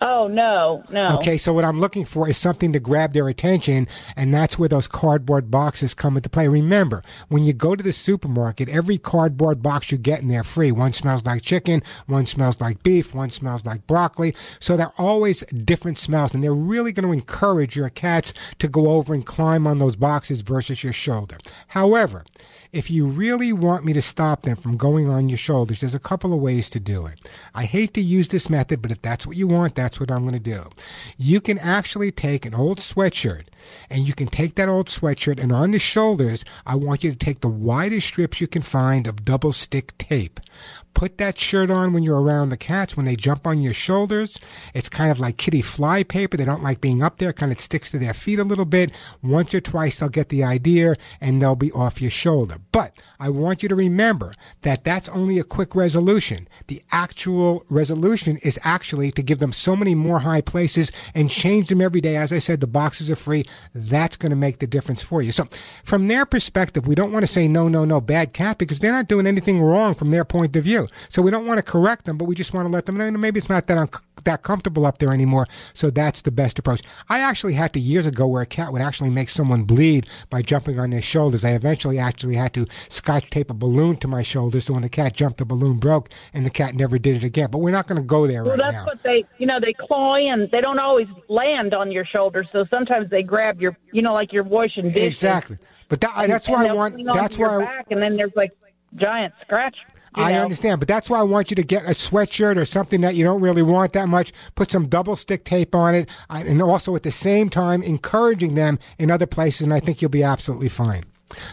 Oh no, no. Okay, so what I'm looking for is something to grab their attention, and that's where those cardboard boxes come into play. Remember, when you go to the supermarket, every cardboard box you get in there free. One smells like chicken, one smells like beef, one smells like broccoli. So they're always different smells, and they're really going to encourage your cats to go over and climb on those boxes versus your shoulder. However, if you really want me to stop them from going on your shoulders, there's a couple of ways to do it. I hate to use this method, but if that's what you want, that's what I'm going to do. You can actually take an old sweatshirt and you can take that old sweatshirt and on the shoulders, I want you to take the widest strips you can find of double stick tape. Put that shirt on when you're around the cats. When they jump on your shoulders, it's kind of like kitty fly paper. They don't like being up there. Kind of sticks to their feet a little bit. Once or twice, they'll get the idea and they'll be off your shoulder. But I want you to remember that that's only a quick resolution. The actual resolution is actually to give them so many more high places and change them every day. As I said, the boxes are free. That's going to make the difference for you. So from their perspective, we don't want to say no, no, no, bad cat because they're not doing anything wrong from their point of view. So we don't want to correct them, but we just want to let them know maybe it's not that un- that comfortable up there anymore. So that's the best approach. I actually had to years ago where a cat would actually make someone bleed by jumping on their shoulders. I eventually actually had to scotch tape a balloon to my shoulders so when the cat jumped, the balloon broke and the cat never did it again. But we're not going to go there Well, right that's now. what they, you know, they claw in. They don't always land on your shoulders, so sometimes they grab your, you know, like you're washing dishes. Exactly. But that, And- that's why I want. That's your why. I, back, and then there's like giant scratch. You I know. understand, but that's why I want you to get a sweatshirt or something that you don't really want that much. Put some double stick tape on it, and also at the same time encouraging them in other places, and I think you'll be absolutely fine.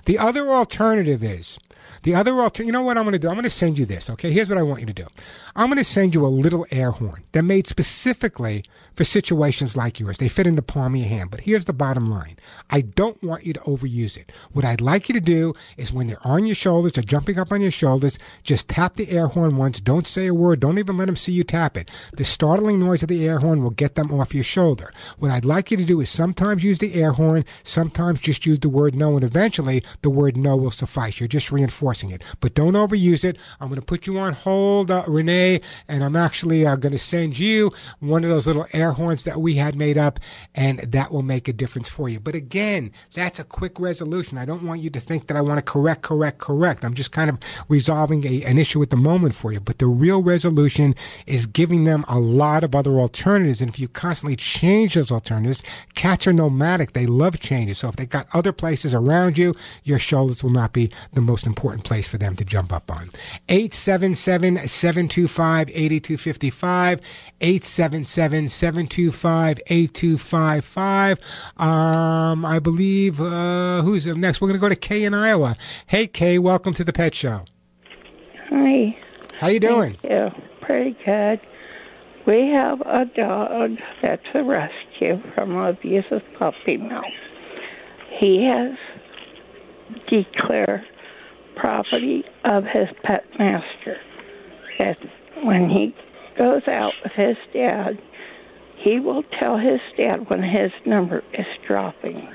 The other alternative is the other alternative. You know what I'm going to do? I'm going to send you this. Okay, here's what I want you to do. I'm going to send you a little air horn. They're made specifically for situations like yours. They fit in the palm of your hand. But here's the bottom line. I don't want you to overuse it. What I'd like you to do is when they're on your shoulders or jumping up on your shoulders, just tap the air horn once. Don't say a word. Don't even let them see you tap it. The startling noise of the air horn will get them off your shoulder. What I'd like you to do is sometimes use the air horn, sometimes just use the word no, and eventually the word no will suffice. You're just reinforcing it. But don't overuse it. I'm going to put you on hold, uh, Renee, and I'm actually uh, going to send you one of those little air horns that we had made up, and that will make a difference for you. But again, that's a quick resolution. I don't want you to think that I want to correct, correct, correct. I'm just kind of resolving a, an issue at the moment for you. But the real resolution is giving them a lot of other alternatives. And if you constantly change those alternatives, cats are nomadic. They love changes. So if they've got other places around you, your shoulders will not be the most important place for them to jump up on. 877 725 8255. 877 725 8255. Um, I believe, uh, who's up next? We're going to go to Kay in Iowa. Hey, Kay, welcome to the Pet Show. Hi. How you doing? Yeah, pretty good. We have a dog that's a rescue from an abusive puppy mill. He has declared property of his pet master. That when he goes out with his dad, he will tell his dad when his number is dropping.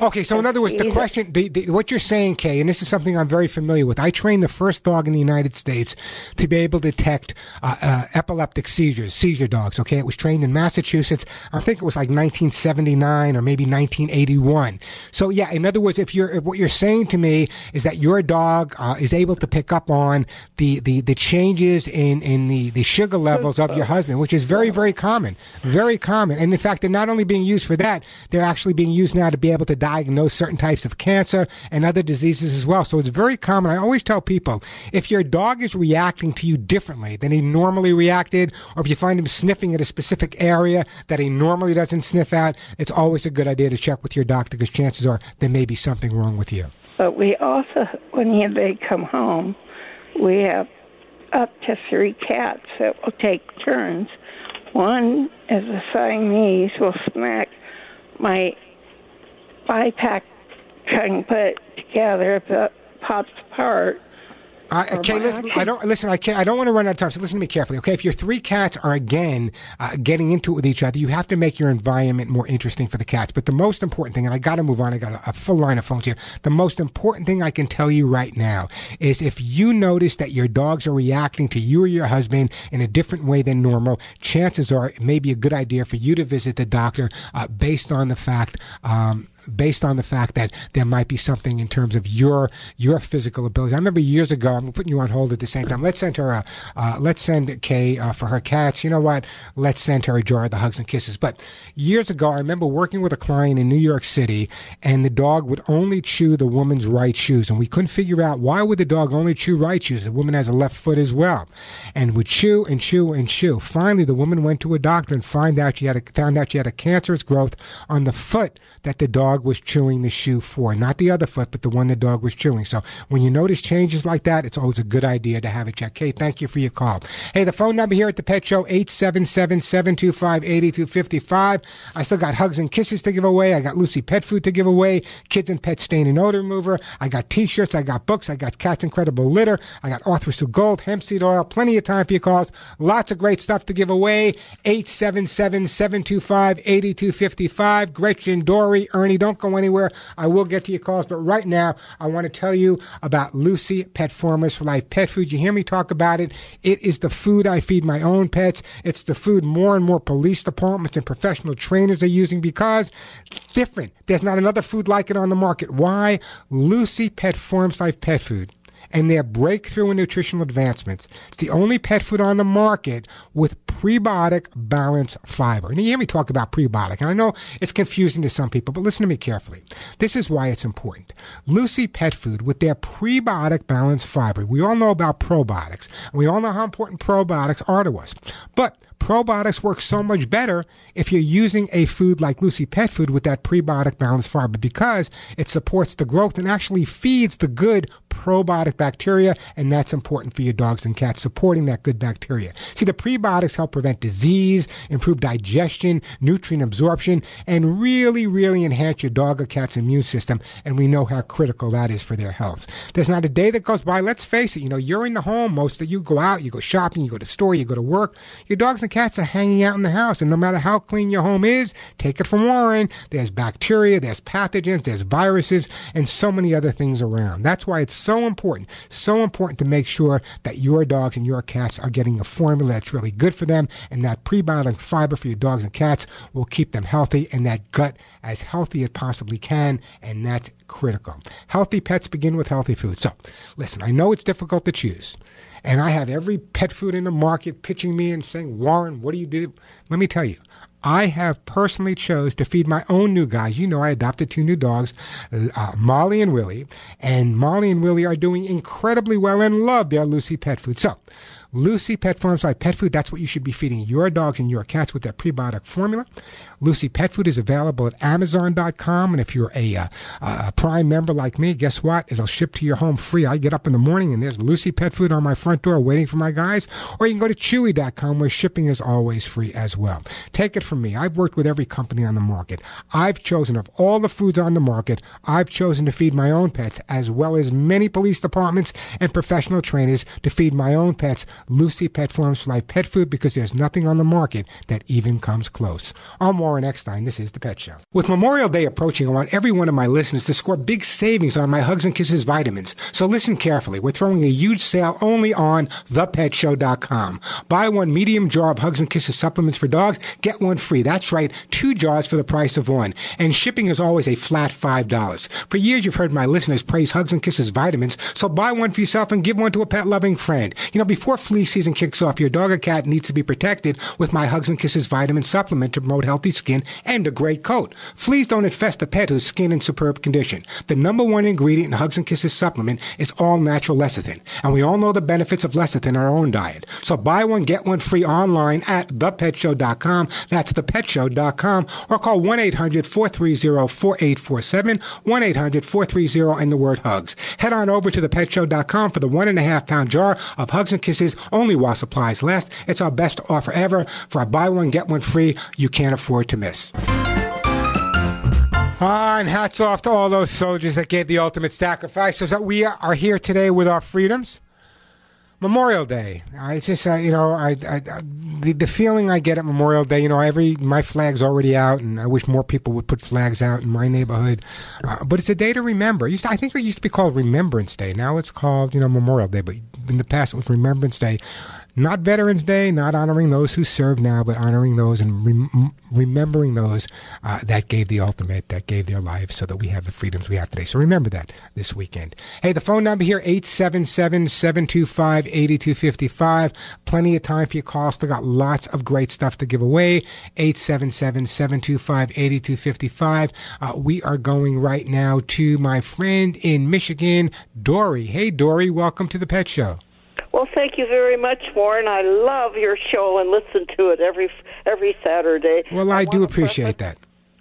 Okay, so in other words, the question, the, the, what you're saying, Kay, and this is something I'm very familiar with. I trained the first dog in the United States to be able to detect uh, uh, epileptic seizures, seizure dogs. Okay, it was trained in Massachusetts. I think it was like 1979 or maybe 1981. So yeah, in other words, if you're if what you're saying to me is that your dog uh, is able to pick up on the the, the changes in in the the sugar levels of your husband, which is very very common, very common. And in fact, they're not only being used for that, they're actually being used now to be able to diagnose certain types of cancer and other diseases as well. So it's very common. I always tell people if your dog is reacting to you differently than he normally reacted, or if you find him sniffing at a specific area that he normally doesn't sniff at, it's always a good idea to check with your doctor because chances are there may be something wrong with you. But we also, when he, they come home, we have up to three cats that will take turns. One is a Siamese will smack my BiPAC trying to put it together. If it pops apart, I, okay, listen. I don't listen. I can't. I don't want to run out of time. So listen to me carefully. Okay, if your three cats are again uh, getting into it with each other, you have to make your environment more interesting for the cats. But the most important thing, and I got to move on. I got a, a full line of phones here. The most important thing I can tell you right now is if you notice that your dogs are reacting to you or your husband in a different way than normal, chances are it may be a good idea for you to visit the doctor uh, based on the fact. Um, based on the fact that there might be something in terms of your your physical ability. I remember years ago. I'm putting you on hold at the same time. Let's send her a uh, let's send Kay uh, for her cats. You know what? Let's send her a jar of the hugs and kisses. But years ago, I remember working with a client in New York City, and the dog would only chew the woman's right shoes, and we couldn't figure out why would the dog only chew right shoes. The woman has a left foot as well, and would chew and chew and chew. Finally, the woman went to a doctor and find out she had a, found out she had a cancerous growth on the foot that the dog was chewing the shoe for, not the other foot, but the one the dog was chewing. So when you notice changes like that, it's always a good idea to have it checked. Hey, thank you for your call. Hey, the phone number here at the Pet Show, 877-725-8255. I still got hugs and kisses to give away. I got Lucy pet food to give away, kids and pet stain and odor remover. I got t-shirts. I got books. I got Cat's Incredible Litter. I got Arthur Gold, hemp seed oil. Plenty of time for your calls. Lots of great stuff to give away. 877-725-8255. Gretchen, Dory, Ernie, don't go anywhere. I will get to your calls, but right now I want to tell you about Lucy Pet Formulas for Life Pet Food. You hear me talk about it. It is the food I feed my own pets. It's the food more and more police departments and professional trainers are using because different. There's not another food like it on the market. Why? Lucy Pet Forms Life Pet Food and their breakthrough in nutritional advancements. It's the only pet food on the market with prebiotic balanced fiber. And you hear me talk about prebiotic, and I know it's confusing to some people, but listen to me carefully. This is why it's important. Lucy Pet Food with their prebiotic balanced fiber. We all know about probiotics, and we all know how important probiotics are to us. But probiotics work so much better if you're using a food like Lucy Pet Food with that prebiotic balanced fiber because it supports the growth and actually feeds the good probiotic bacteria, and that's important for your dogs and cats, supporting that good bacteria. See, the prebiotics help prevent disease, improve digestion, nutrient absorption, and really, really enhance your dog or cat's immune system, and we know how critical that is for their health. There's not a day that goes by, let's face it, you know, you're in the home, most of you go out, you go shopping, you go to store, you go to work, your dogs and cats are hanging out in the house, and no matter how clean your home is, take it from Warren, there's bacteria, there's pathogens, there's viruses, and so many other things around. That's why it's so important, so important to make sure that your dogs and your cats are getting a formula that's really good for them, and that prebiotic fiber for your dogs and cats will keep them healthy, and that gut as healthy as possibly can, and that's critical. Healthy pets begin with healthy food. So, listen, I know it's difficult to choose. And I have every pet food in the market pitching me and saying, Warren, what do you do? Let me tell you, I have personally chose to feed my own new guys. You know, I adopted two new dogs, uh, Molly and Willie, and Molly and Willie are doing incredibly well and love their Lucy pet food. So, Lucy Pet Farms like pet food, that's what you should be feeding your dogs and your cats with that prebiotic formula. Lucy Pet Food is available at Amazon.com. And if you're a, uh, a Prime member like me, guess what? It'll ship to your home free. I get up in the morning and there's Lucy Pet Food on my front door waiting for my guys. Or you can go to Chewy.com where shipping is always free as well. Take it from me. I've worked with every company on the market. I've chosen, of all the foods on the market, I've chosen to feed my own pets as well as many police departments and professional trainers to feed my own pets Lucy Pet Formulas for Life pet food because there's nothing on the market that even comes close. I'm Warren Eckstein. This is The Pet Show. With Memorial Day approaching, I want every one of my listeners to score big savings on my Hugs and Kisses vitamins. So listen carefully. We're throwing a huge sale only on thepetshow.com. Buy one medium jar of Hugs and Kisses supplements for dogs, get one free. That's right, two jars for the price of one. And shipping is always a flat $5. For years, you've heard my listeners praise Hugs and Kisses vitamins, so buy one for yourself and give one to a pet loving friend. You know, before flea season kicks off, your dog or cat needs to be protected with my Hugs and Kisses vitamin supplement to promote healthy skin and a great coat. Fleas don't infest a pet whose skin in superb condition. The number one ingredient in Hugs and Kisses supplement is all natural lecithin, and we all know the benefits of lecithin in our own diet. So buy one, get one free online at thepetshow.com. That's thepetshow.com, or call 1-800-430-4847, 1-800-430 and the word hugs. Head on over to thepetshow.com for the one and a half pound jar of Hugs and Kisses only while supplies last. It's our best offer ever for a buy one, get one free you can't afford to miss. Ah, and hats off to all those soldiers that gave the ultimate sacrifice so that we are here today with our freedoms. Memorial Day. I just, uh, you know, I, I, I the, the feeling I get at Memorial Day. You know, every my flag's already out, and I wish more people would put flags out in my neighborhood. Uh, but it's a day to remember. To- I think it used to be called Remembrance Day. Now it's called, you know, Memorial Day. But in the past, it was Remembrance Day. Not Veterans Day, not honoring those who serve now, but honoring those and rem- remembering those uh, that gave the ultimate, that gave their lives so that we have the freedoms we have today. So remember that this weekend. Hey, the phone number here, 877-725-8255. Plenty of time for your calls. Still got lots of great stuff to give away. 877-725-8255. Uh, we are going right now to my friend in Michigan, Dory. Hey, Dory, welcome to the Pet Show. Well, thank you very much, Warren. I love your show and listen to it every every Saturday. Well, I do appreciate that.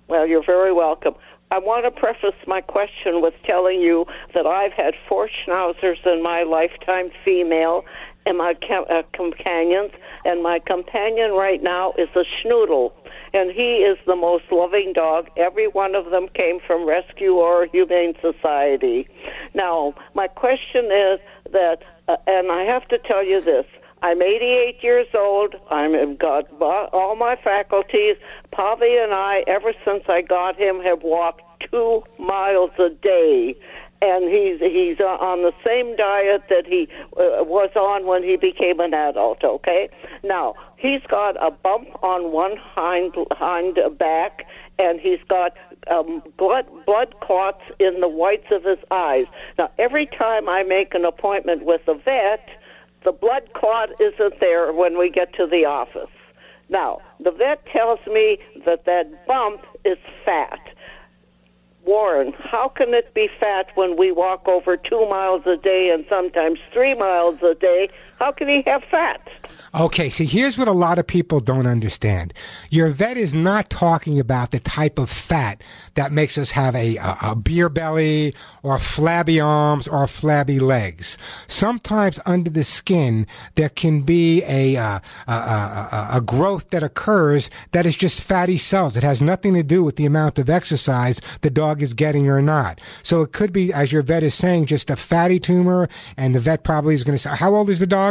Well, you're very welcome. I want to preface my question with telling you that I've had four schnauzers in my lifetime, female, and my uh, companions, and my companion right now is a schnoodle, and he is the most loving dog. Every one of them came from Rescue or Humane Society. Now, my question is that, uh, and I have to tell you this. I'm 88 years old. I'm got all my faculties. Pavi and I, ever since I got him, have walked two miles a day, and he's he's uh, on the same diet that he uh, was on when he became an adult. Okay, now he's got a bump on one hind hind back, and he's got um, blood blood clots in the whites of his eyes. Now, every time I make an appointment with a vet, the blood clot isn't there when we get to the office. Now, the vet tells me that that bump is fat. Warren, how can it be fat when we walk over two miles a day and sometimes three miles a day? How can he have fat? Okay, so here's what a lot of people don't understand. Your vet is not talking about the type of fat that makes us have a, a, a beer belly or flabby arms or flabby legs. Sometimes under the skin, there can be a, uh, a, a, a growth that occurs that is just fatty cells. It has nothing to do with the amount of exercise the dog is getting or not. So it could be, as your vet is saying, just a fatty tumor, and the vet probably is going to say, How old is the dog?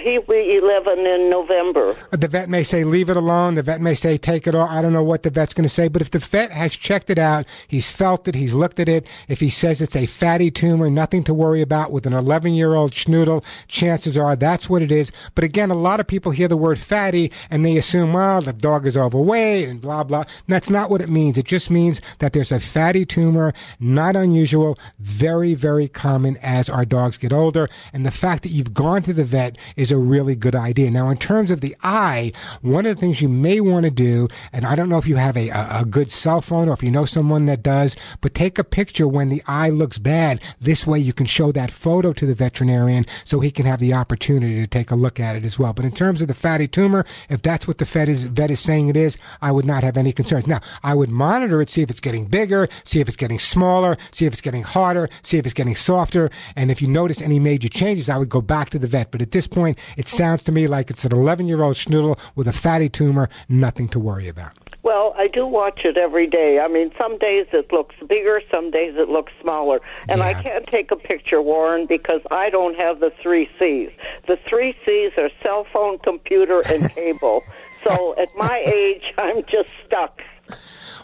He'll be 11 in November. The vet may say, leave it alone. The vet may say, take it off. I don't know what the vet's going to say. But if the vet has checked it out, he's felt it, he's looked at it. If he says it's a fatty tumor, nothing to worry about with an 11 year old schnoodle, chances are that's what it is. But again, a lot of people hear the word fatty and they assume, well, the dog is overweight and blah, blah. And that's not what it means. It just means that there's a fatty tumor, not unusual, very, very common as our dogs get older. And the fact that you've gone to the vet a really good idea. Now, in terms of the eye, one of the things you may want to do, and I don't know if you have a, a, a good cell phone or if you know someone that does, but take a picture when the eye looks bad. This way you can show that photo to the veterinarian so he can have the opportunity to take a look at it as well. But in terms of the fatty tumor, if that's what the vet is, vet is saying it is, I would not have any concerns. Now, I would monitor it, see if it's getting bigger, see if it's getting smaller, see if it's getting harder, see if it's getting softer. And if you notice any major changes, I would go back to the vet. But at this point, it sounds to me like it's an 11 year old schnoodle with a fatty tumor, nothing to worry about. Well, I do watch it every day. I mean, some days it looks bigger, some days it looks smaller. And I can't take a picture, Warren, because I don't have the three C's. The three C's are cell phone, computer, and cable. so at my age, I'm just stuck.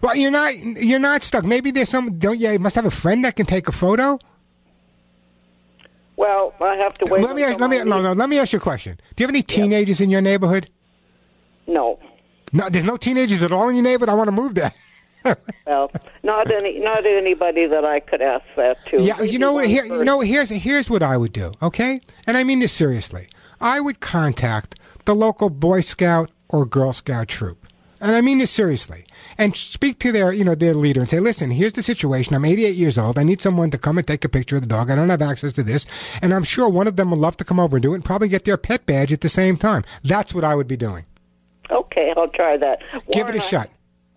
Well, you're not you're not stuck. Maybe there's some. Don't you? you must have a friend that can take a photo. Well, I have to wait. Let me ask, let me no no. Let me ask you a question. Do you have any teenagers in your neighborhood? No. No, there's no teenagers at all in your neighborhood. I want to move there. Well, not any, not anybody that I could ask that to. Yeah, you know what? Here, you know, here's here's what I would do. Okay, and I mean this seriously. I would contact the local Boy Scout or Girl Scout troop. And I mean this seriously. And speak to their, you know, their leader and say, listen, here's the situation. I'm 88 years old. I need someone to come and take a picture of the dog. I don't have access to this. And I'm sure one of them would love to come over and do it and probably get their pet badge at the same time. That's what I would be doing. Okay, I'll try that. Give it a shot.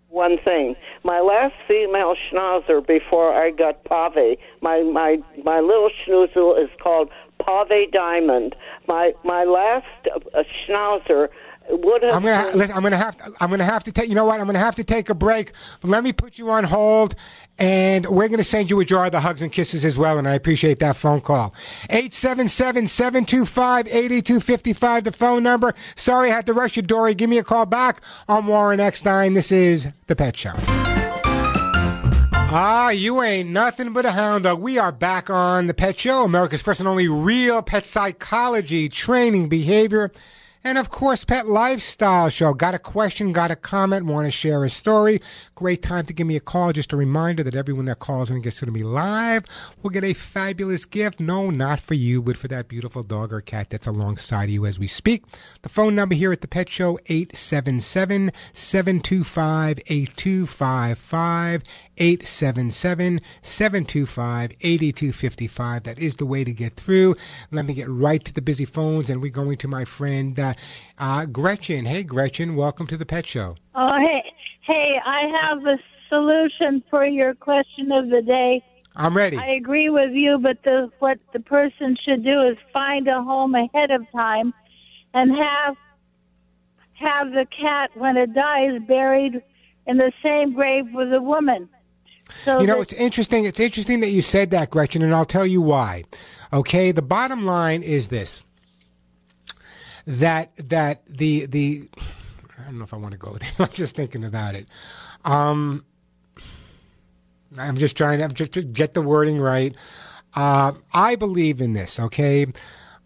One thing, my last female schnauzer before I got Pave, my my my little schnoozle is called Pave Diamond. My my last uh, schnauzer have. I'm gonna listen, I'm gonna have to, I'm gonna have to take. You know what? I'm gonna have to take a break. Let me put you on hold, and we're gonna send you a jar of the hugs and kisses as well. And I appreciate that phone call. 877-725-8255, the phone number. Sorry, I had to rush you, Dory. Give me a call back. I'm Warren Eckstein. This is the Pet Show. Ah, you ain't nothing but a hound dog. We are back on the Pet Show, America's first and only real pet psychology, training, behavior, and of course, pet lifestyle show. Got a question, got a comment, want to share a story? Great time to give me a call. Just a reminder that everyone that calls in and gets to me live will get a fabulous gift. No, not for you, but for that beautiful dog or cat that's alongside you as we speak. The phone number here at the Pet Show, 877 725 8255. 877 725 8255. That is the way to get through. Let me get right to the busy phones, and we're going to my friend uh, uh, Gretchen. Hey, Gretchen, welcome to the Pet Show. Oh, hey, hey, I have a solution for your question of the day. I'm ready. I agree with you, but the, what the person should do is find a home ahead of time and have have the cat when it dies buried in the same grave with the woman. So you know, it's interesting. It's interesting that you said that, Gretchen, and I'll tell you why. Okay, the bottom line is this: that that the the I don't know if I want to go there. I'm just thinking about it. Um, I'm just trying to, just to get the wording right. Uh, I believe in this. Okay,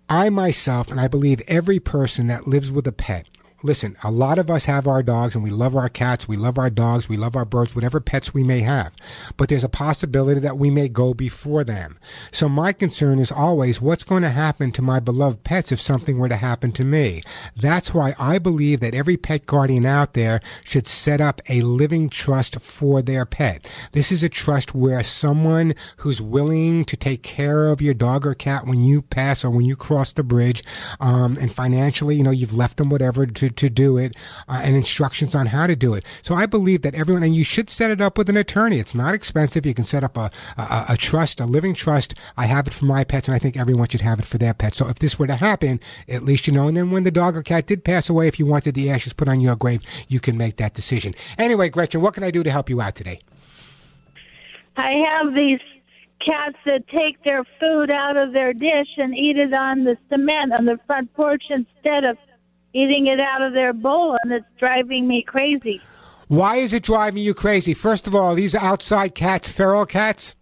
I myself, and I believe every person that lives with a pet. Listen, a lot of us have our dogs and we love our cats, we love our dogs, we love our birds, whatever pets we may have. But there's a possibility that we may go before them. So my concern is always what's going to happen to my beloved pets if something were to happen to me. That's why I believe that every pet guardian out there should set up a living trust for their pet. This is a trust where someone who's willing to take care of your dog or cat when you pass or when you cross the bridge, um, and financially, you know, you've left them whatever to, to do it, uh, and instructions on how to do it. So I believe that everyone, and you should set it up with an attorney. It's not expensive. You can set up a, a, a trust, a living trust. I have it for my pets, and I think everyone should have it for their pets. So if this were to happen, at least you know. And then when the dog or cat did pass away, if you wanted the ashes put on your grave, you can make that decision. Anyway, Gretchen, what can I do to help you out today? I have these cats that take their food out of their dish and eat it on the cement on the front porch instead of eating it out of their bowl, and it's driving me crazy. Why is it driving you crazy? First of all, these are outside cats, feral cats.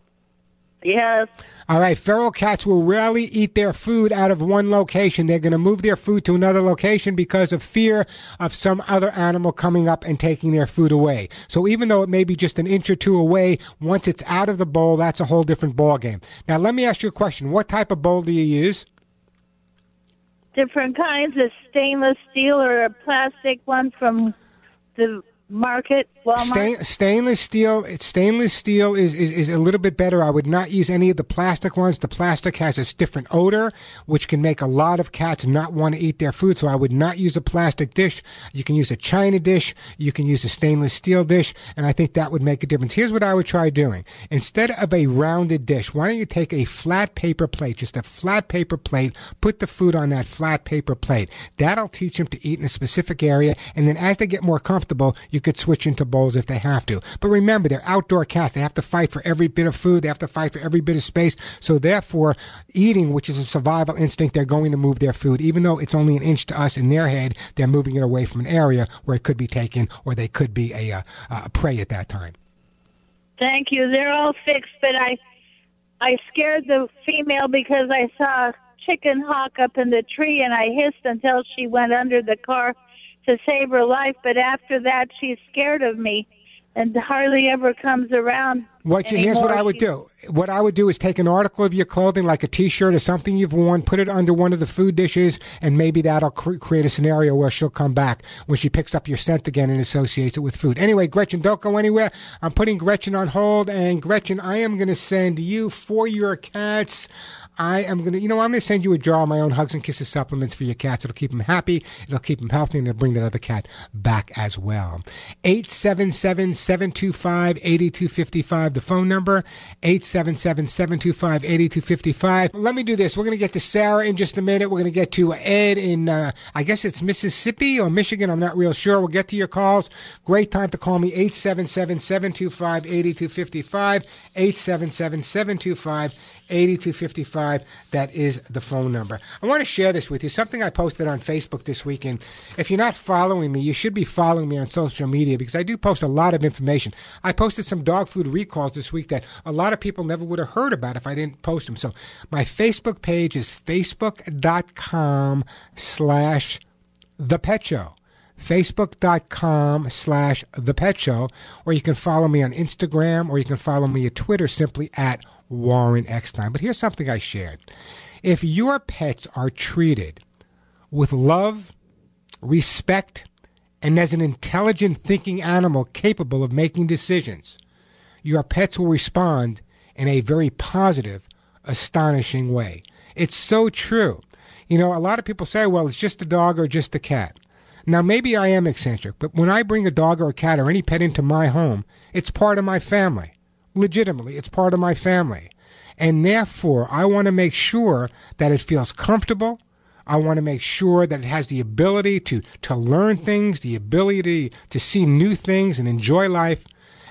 Yes. All right, feral cats will rarely eat their food out of one location. They're going to move their food to another location because of fear of some other animal coming up and taking their food away. So even though it may be just an inch or two away, once it's out of the bowl, that's a whole different ball game. Now, let me ask you a question. What type of bowl do you use? Different kinds. Of stainless steel or a plastic one from the market, Walmart. Stain, stainless steel. Stainless steel is, is, is a little bit better. I would not use any of the plastic ones. The plastic has a different odor, which can make a lot of cats not want to eat their food. So I would not use a plastic dish. You can use a china dish. You can use a stainless steel dish, and I think that would make a difference. Here's what I would try doing: instead of a rounded dish, why don't you take a flat paper plate, just a flat paper plate, put the food on that flat paper plate. That'll teach them to eat in a specific area, and then as they get more comfortable, you could switch into bowls if they have to. But remember, they're outdoor cats. They have to fight for every bit of food. They have to fight for every bit of space. So therefore, eating, which is a survival instinct, they're going to move their food. Even though it's only an inch to us in their head, they're moving it away from an area where it could be taken or they could be a, uh, a prey at that time. Thank you. They're all fixed, but I I scared the female because I saw a chicken hawk up in the tree and I hissed until she went under the car to save her life, but after that she's scared of me and hardly ever comes around. What you, here's what. I would do. What I would do is take an article of your clothing, like a T-shirt or something you've worn, put it under one of the food dishes, and maybe that'll cre- create a scenario where she'll come back when she picks up your scent again and associates it with food. Anyway, Gretchen, don't go anywhere. I'm putting Gretchen on hold, and Gretchen, I am going to send you for your cats. I am going to, you know, I'm going to send you a jar of my own Hugs and Kisses supplements for your cats. It'll keep them happy. It'll keep them healthy, and it'll bring that other cat back as well. 877-725-8255. The phone number, 877-725-8255. Let me do this. We're going to get to Sarah in just a minute. We're going to get to Ed in, uh, I guess it's Mississippi or Michigan. I'm not real sure. We'll get to your calls. Great time to call me, 877-725-8255, 877-725 8255. That is the phone number. I want to share this with you. Something I posted on Facebook this weekend. If you're not following me, you should be following me on social media because I do post a lot of information. I posted some dog food recalls this week that a lot of people never would have heard about if I didn't post them. So my Facebook page is facebook.com slash the pet show facebook.com slash the pet show or you can follow me on instagram or you can follow me at twitter simply at warren eckstein but here's something i shared. If your pets are treated with love respect and as an intelligent thinking animal capable of making decisions your pets will respond in a very positive astonishing way. It's so true. You know a lot of people say well it's just a dog or just a cat. Now, maybe I am eccentric, but when I bring a dog or a cat or any pet into my home, it's part of my family. Legitimately, it's part of my family. And therefore, I want to make sure that it feels comfortable. I want to make sure that it has the ability to, to learn things, the ability to see new things and enjoy life.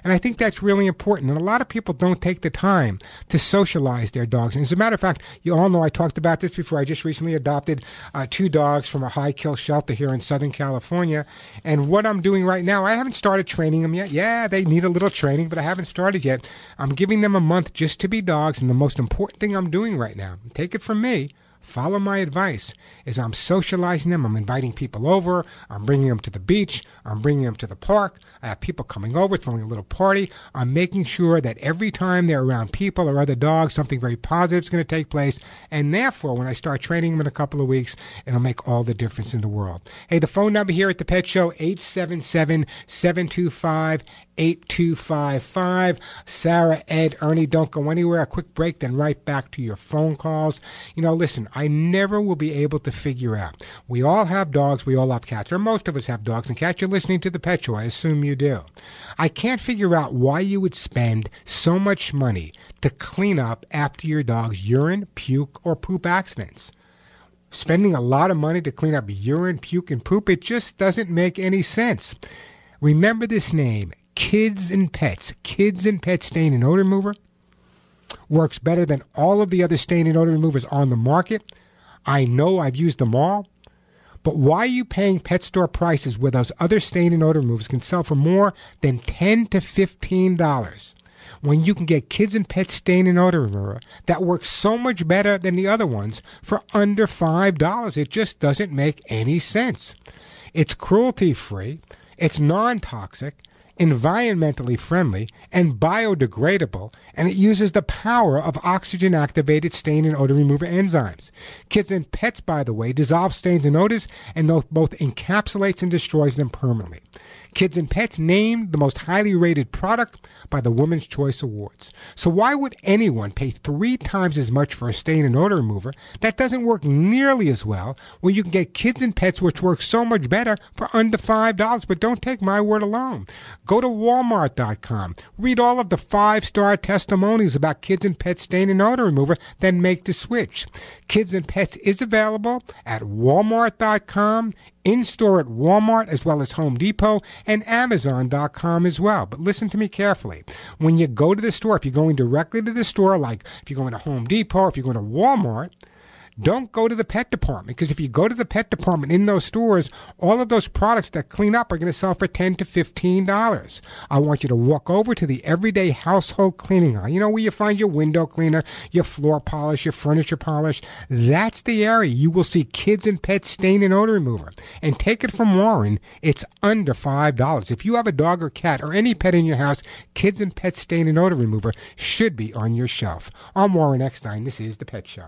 And I think that's really important. And a lot of people don't take the time to socialize their dogs. And as a matter of fact, you all know I talked about this before. I just recently adopted uh, two dogs from a high kill shelter here in Southern California. And what I'm doing right now, I haven't started training them yet. Yeah, they need a little training, but I haven't started yet. I'm giving them a month just to be dogs. And the most important thing I'm doing right now, take it from me, follow my advice is I'm socializing them. I'm inviting people over. I'm bringing them to the beach. I'm bringing them to the park. I have people coming over, throwing a little party. I'm making sure that every time they're around people or other dogs, something very positive is going to take place. And therefore, when I start training them in a couple of weeks, it'll make all the difference in the world. Hey, the phone number here at the Pet Show, 877 725 8255. Sarah, Ed, Ernie, don't go anywhere. A quick break, then right back to your phone calls. You know, listen, I never will be able to figure out. We all have dogs, we all have cats, or most of us have dogs and cats. You're listening to the Pet Show, I assume you do. I can't figure out why you would spend so much money to clean up after your dog's urine, puke, or poop accidents spending a lot of money to clean up urine, puke, and poop, it just doesn't make any sense. Remember this name, Kids and Pets. Kids and Pet Stain and Odor Remover works better than all of the other stain and odor removers on the market. I know I've used them all. But why are you paying pet store prices where those other stain and odor removers can sell for more than ten to fifteen dollars? When you can get kids and pet stain and odor remover that works so much better than the other ones for under five dollars, it just doesn't make any sense. It's cruelty free, it's non toxic, environmentally friendly, and biodegradable, and it uses the power of oxygen activated stain and odor remover enzymes. Kids and pets, by the way, dissolve stains and odors and both encapsulates and destroys them permanently. Kids and Pets named the most highly rated product by the Women's Choice Awards. So why would anyone pay three times as much for a stain and odor remover that doesn't work nearly as well when you can get Kids and Pets which works so much better for under $5? But don't take my word alone. Go to walmart.com. Read all of the five-star testimonies about Kids and Pets stain and odor remover, then make the switch. Kids and Pets is available at walmart.com, in store at Walmart as well as Home Depot and Amazon.com as well. But listen to me carefully. When you go to the store, if you're going directly to the store, like if you're going to Home Depot, if you're going to Walmart, don't go to the pet department because if you go to the pet department in those stores, all of those products that clean up are going to sell for ten to fifteen dollars. I want you to walk over to the everyday household cleaning aisle. You know where you find your window cleaner, your floor polish, your furniture polish. That's the area you will see kids and pet stain and odor remover. And take it from Warren, it's under five dollars. If you have a dog or cat or any pet in your house, kids and pet stain and odor remover should be on your shelf. I'm Warren Eckstein. This is the Pet Show.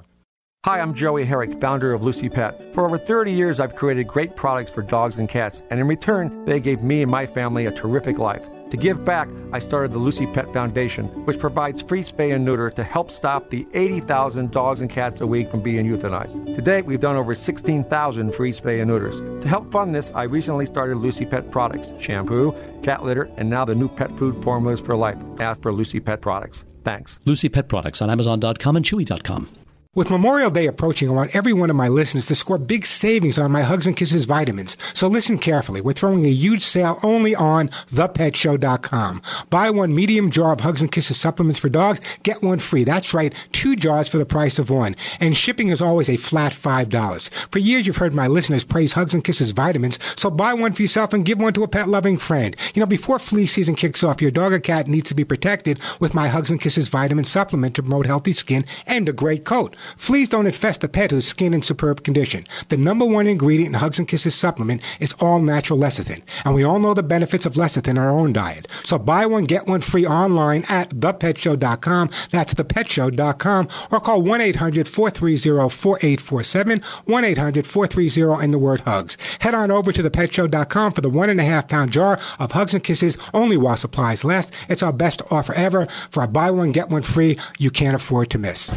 Hi, I'm Joey Herrick, founder of Lucy Pet. For over 30 years, I've created great products for dogs and cats, and in return, they gave me and my family a terrific life. To give back, I started the Lucy Pet Foundation, which provides free spay and neuter to help stop the 80,000 dogs and cats a week from being euthanized. To date, we've done over 16,000 free spay and neuters. To help fund this, I recently started Lucy Pet products shampoo, cat litter, and now the new pet food formulas for life. Ask for Lucy Pet products. Thanks. Lucy Pet Products on Amazon.com and Chewy.com. With Memorial Day approaching, I want every one of my listeners to score big savings on my Hugs and Kisses vitamins. So listen carefully. We're throwing a huge sale only on thepetshow.com. Buy one medium jar of Hugs and Kisses supplements for dogs, get one free. That's right, two jars for the price of one. And shipping is always a flat $5. For years, you've heard my listeners praise Hugs and Kisses vitamins, so buy one for yourself and give one to a pet loving friend. You know, before flea season kicks off, your dog or cat needs to be protected with my Hugs and Kisses vitamin supplement to promote healthy skin and a great coat. Fleas don't infest the pet whose skin in superb condition. The number one ingredient in Hugs and Kisses supplement is all natural lecithin. And we all know the benefits of lecithin in our own diet. So buy one, get one free online at thepetshow.com. That's thepetshow.com or call 1-800-430-4847, 1-800-430 and the word hugs. Head on over to thepetshow.com for the one and a half pound jar of Hugs and Kisses only while supplies last. It's our best offer ever. For a buy one, get one free you can't afford to miss.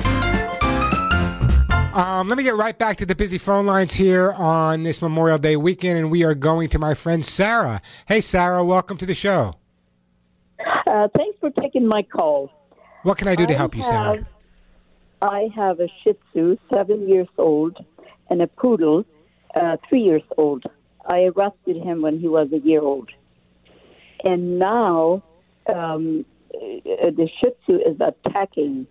Um, let me get right back to the busy phone lines here on this Memorial Day weekend, and we are going to my friend Sarah. Hey, Sarah, welcome to the show. Uh, thanks for taking my call. What can I do to help you, Sarah? have- I have a Shih Tzu, seven years old, and a poodle, uh, three years old. I arrested him when he was a year old, and now um, uh, the Shih Tzu is attacking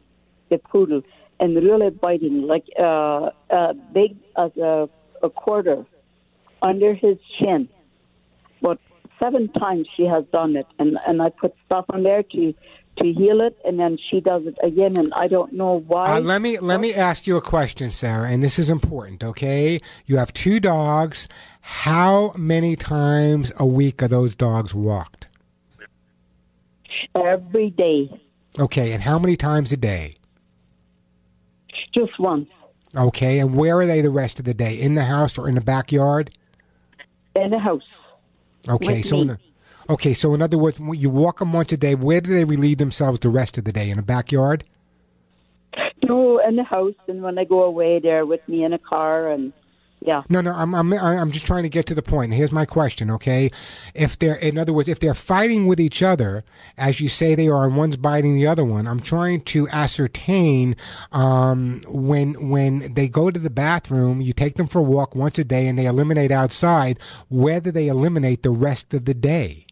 the poodle and really biting, like uh, uh, big as a, a quarter under his chin. But seven times she has done it, and and I put stuff on there to to heal it, and then she does it again, and I don't know why. Uh, let me let me ask you a question, Sarah, and this is important. Okay, you have two dogs. How many times a week are those dogs walked? Every day, Okay, and how many times a day? Just once Okay, and where are they the rest of the day? In the house or in the backyard? in the house. Okay, With so in, okay, so in other words, when you walk them once a day. Where do they relieve themselves the rest of the day? In the backyard? No, in the house, and when I go away, they're with me in a car, and yeah. No, no, I'm I'm I'm just trying to get to the point. Here's my question, okay? If they're in other words, if they're fighting with each other, as you say they are, and one's biting the other one, I'm trying to ascertain um, when when they go to the bathroom, you take them for a walk once a day, and they eliminate outside, whether they eliminate the rest of the day.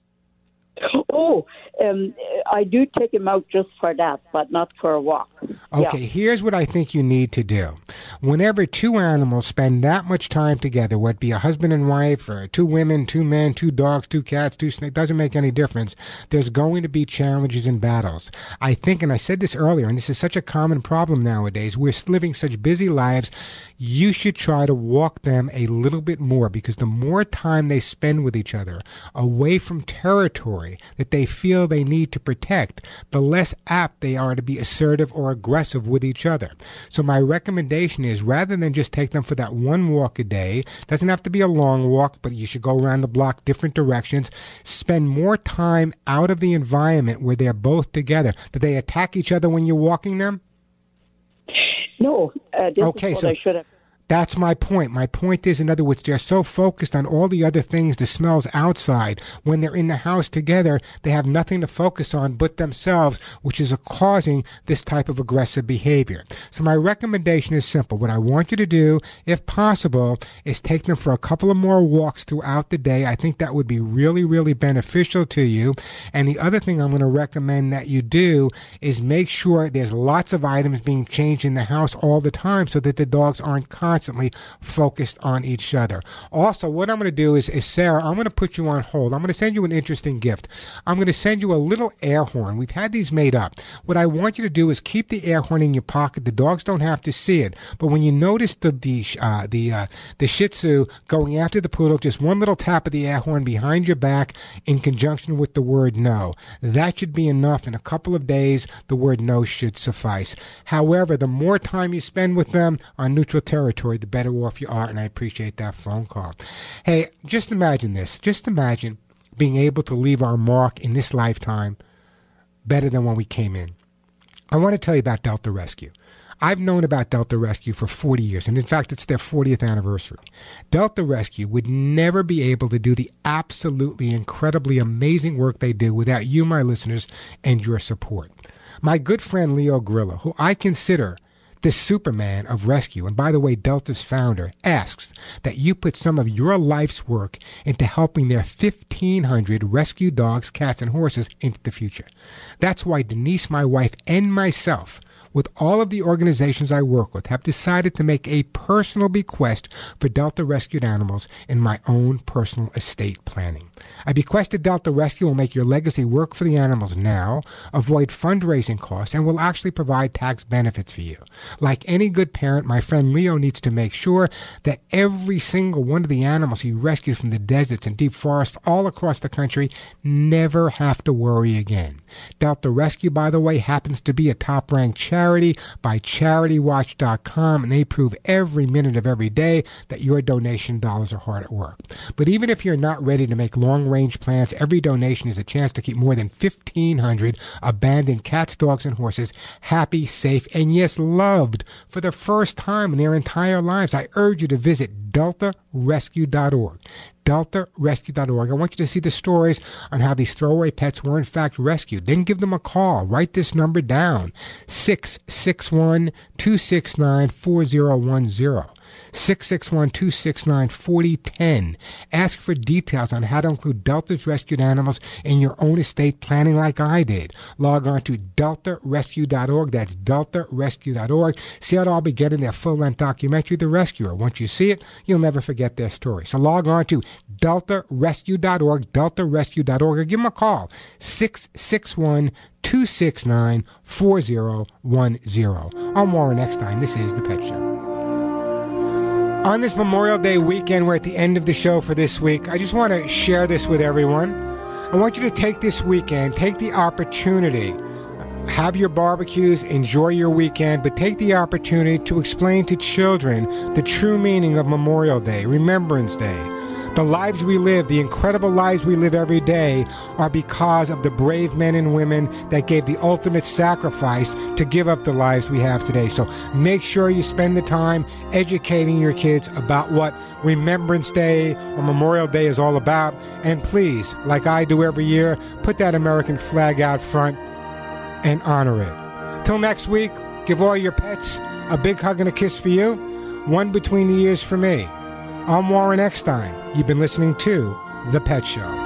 Oh, um, I do take him out just for that, but not for a walk. Okay, Yeah. here's what I think you need to do. Whenever two animals spend that much time together, whether it be a husband and wife, or two women, two men, two dogs, two cats, two snakes, doesn't make any difference. There's going to be challenges and battles. I think, and I said this earlier, and this is such a common problem nowadays, we're living such busy lives, you should try to walk them a little bit more because the more time they spend with each other, away from territory that they feel they need to protect, the less apt they are to be assertive or aggressive with each other. So my recommendation is rather than just take them for that one walk a day, doesn't have to be a long walk, but you should go around the block different directions, spend more time out of the environment where they're both together. Do they attack each other when you're walking them? No, uh, this Okay, is what so- I should have. That's my point. My point is, in other words, they're so focused on all the other things, the smells outside. When they're in the house together, they have nothing to focus on but themselves, which is causing this type of aggressive behavior. So my recommendation is simple. What I want you to do, if possible, is take them for a couple of more walks throughout the day. I think that would be really, really beneficial to you. And the other thing I'm going to recommend that you do is make sure there's lots of items being changed in the house all the time so that the dogs aren't constantly focused on each other. Also, what I'm going to do is, is Sarah, I'm going to put you on hold. I'm going to send you an interesting gift. I'm going to send you a little air horn. We've had these made up. What I want you to do is keep the air horn in your pocket. The dogs don't have to see it. But when you notice the the uh, the uh, the Shih Tzu going after the poodle, just one little tap of the air horn behind your back in conjunction with the word no. That should be enough. In a couple of days, the word no should suffice. However, the more time you spend with them on neutral territory, the better off you are, and I appreciate that phone call. Hey, just imagine this. Just imagine being able to leave our mark in this lifetime better than when we came in. I want to tell you about Delta Rescue. I've known about Delta Rescue for 40 years, and in fact, it's their 40th anniversary. Delta Rescue would never be able to do the absolutely incredibly amazing work they do without you, my listeners, and your support. My good friend Leo Grillo, who I consider the Superman of rescue, and by the way, Delta's founder, asks that you put some of your life's work into helping their 1,500 rescue dogs, cats, and horses into the future. That's why Denise, my wife, and myself with all of the organizations I work with, have decided to make a personal bequest for Delta rescued animals in my own personal estate planning. I bequest to Delta Rescue will make your legacy work for the animals now, avoid fundraising costs, and will actually provide tax benefits for you. Like any good parent, my friend Leo needs to make sure that every single one of the animals he rescued from the deserts and deep forests all across the country never have to worry again. Delta Rescue, by the way, happens to be a top ranked charity by CharityWatch.com, and they prove every minute of every day that your donation dollars are hard at work. But even if you're not ready to make long range plans, every donation is a chance to keep more than 1,500 abandoned cats, dogs, and horses happy, safe, and yes, loved for the first time in their entire lives. I urge you to visit deltarescue.org deltarescue.org. I want you to see the stories on how these throwaway pets were in fact rescued. Then give them a call. Write this number down 661 269 4010. 661 269 4010. Ask for details on how to include Delta's rescued animals in your own estate planning like I did. Log on to deltarescue.org. That's deltarescue.org. See how it all began in their full length documentary, The Rescuer. Once you see it, you'll never forget their story. So log on to deltarescue.org, deltarescue.org, or give them a call 661 269 4010. I'm Warren Eckstein. This is The Pet Show. On this Memorial Day weekend, we're at the end of the show for this week. I just want to share this with everyone. I want you to take this weekend, take the opportunity, have your barbecues, enjoy your weekend, but take the opportunity to explain to children the true meaning of Memorial Day, Remembrance Day. The lives we live, the incredible lives we live every day, are because of the brave men and women that gave the ultimate sacrifice to give up the lives we have today. So make sure you spend the time educating your kids about what Remembrance Day or Memorial Day is all about. And please, like I do every year, put that American flag out front and honor it. Till next week, give all your pets a big hug and a kiss for you, one between the ears for me. I'm Warren Eckstein. You've been listening to The Pet Show.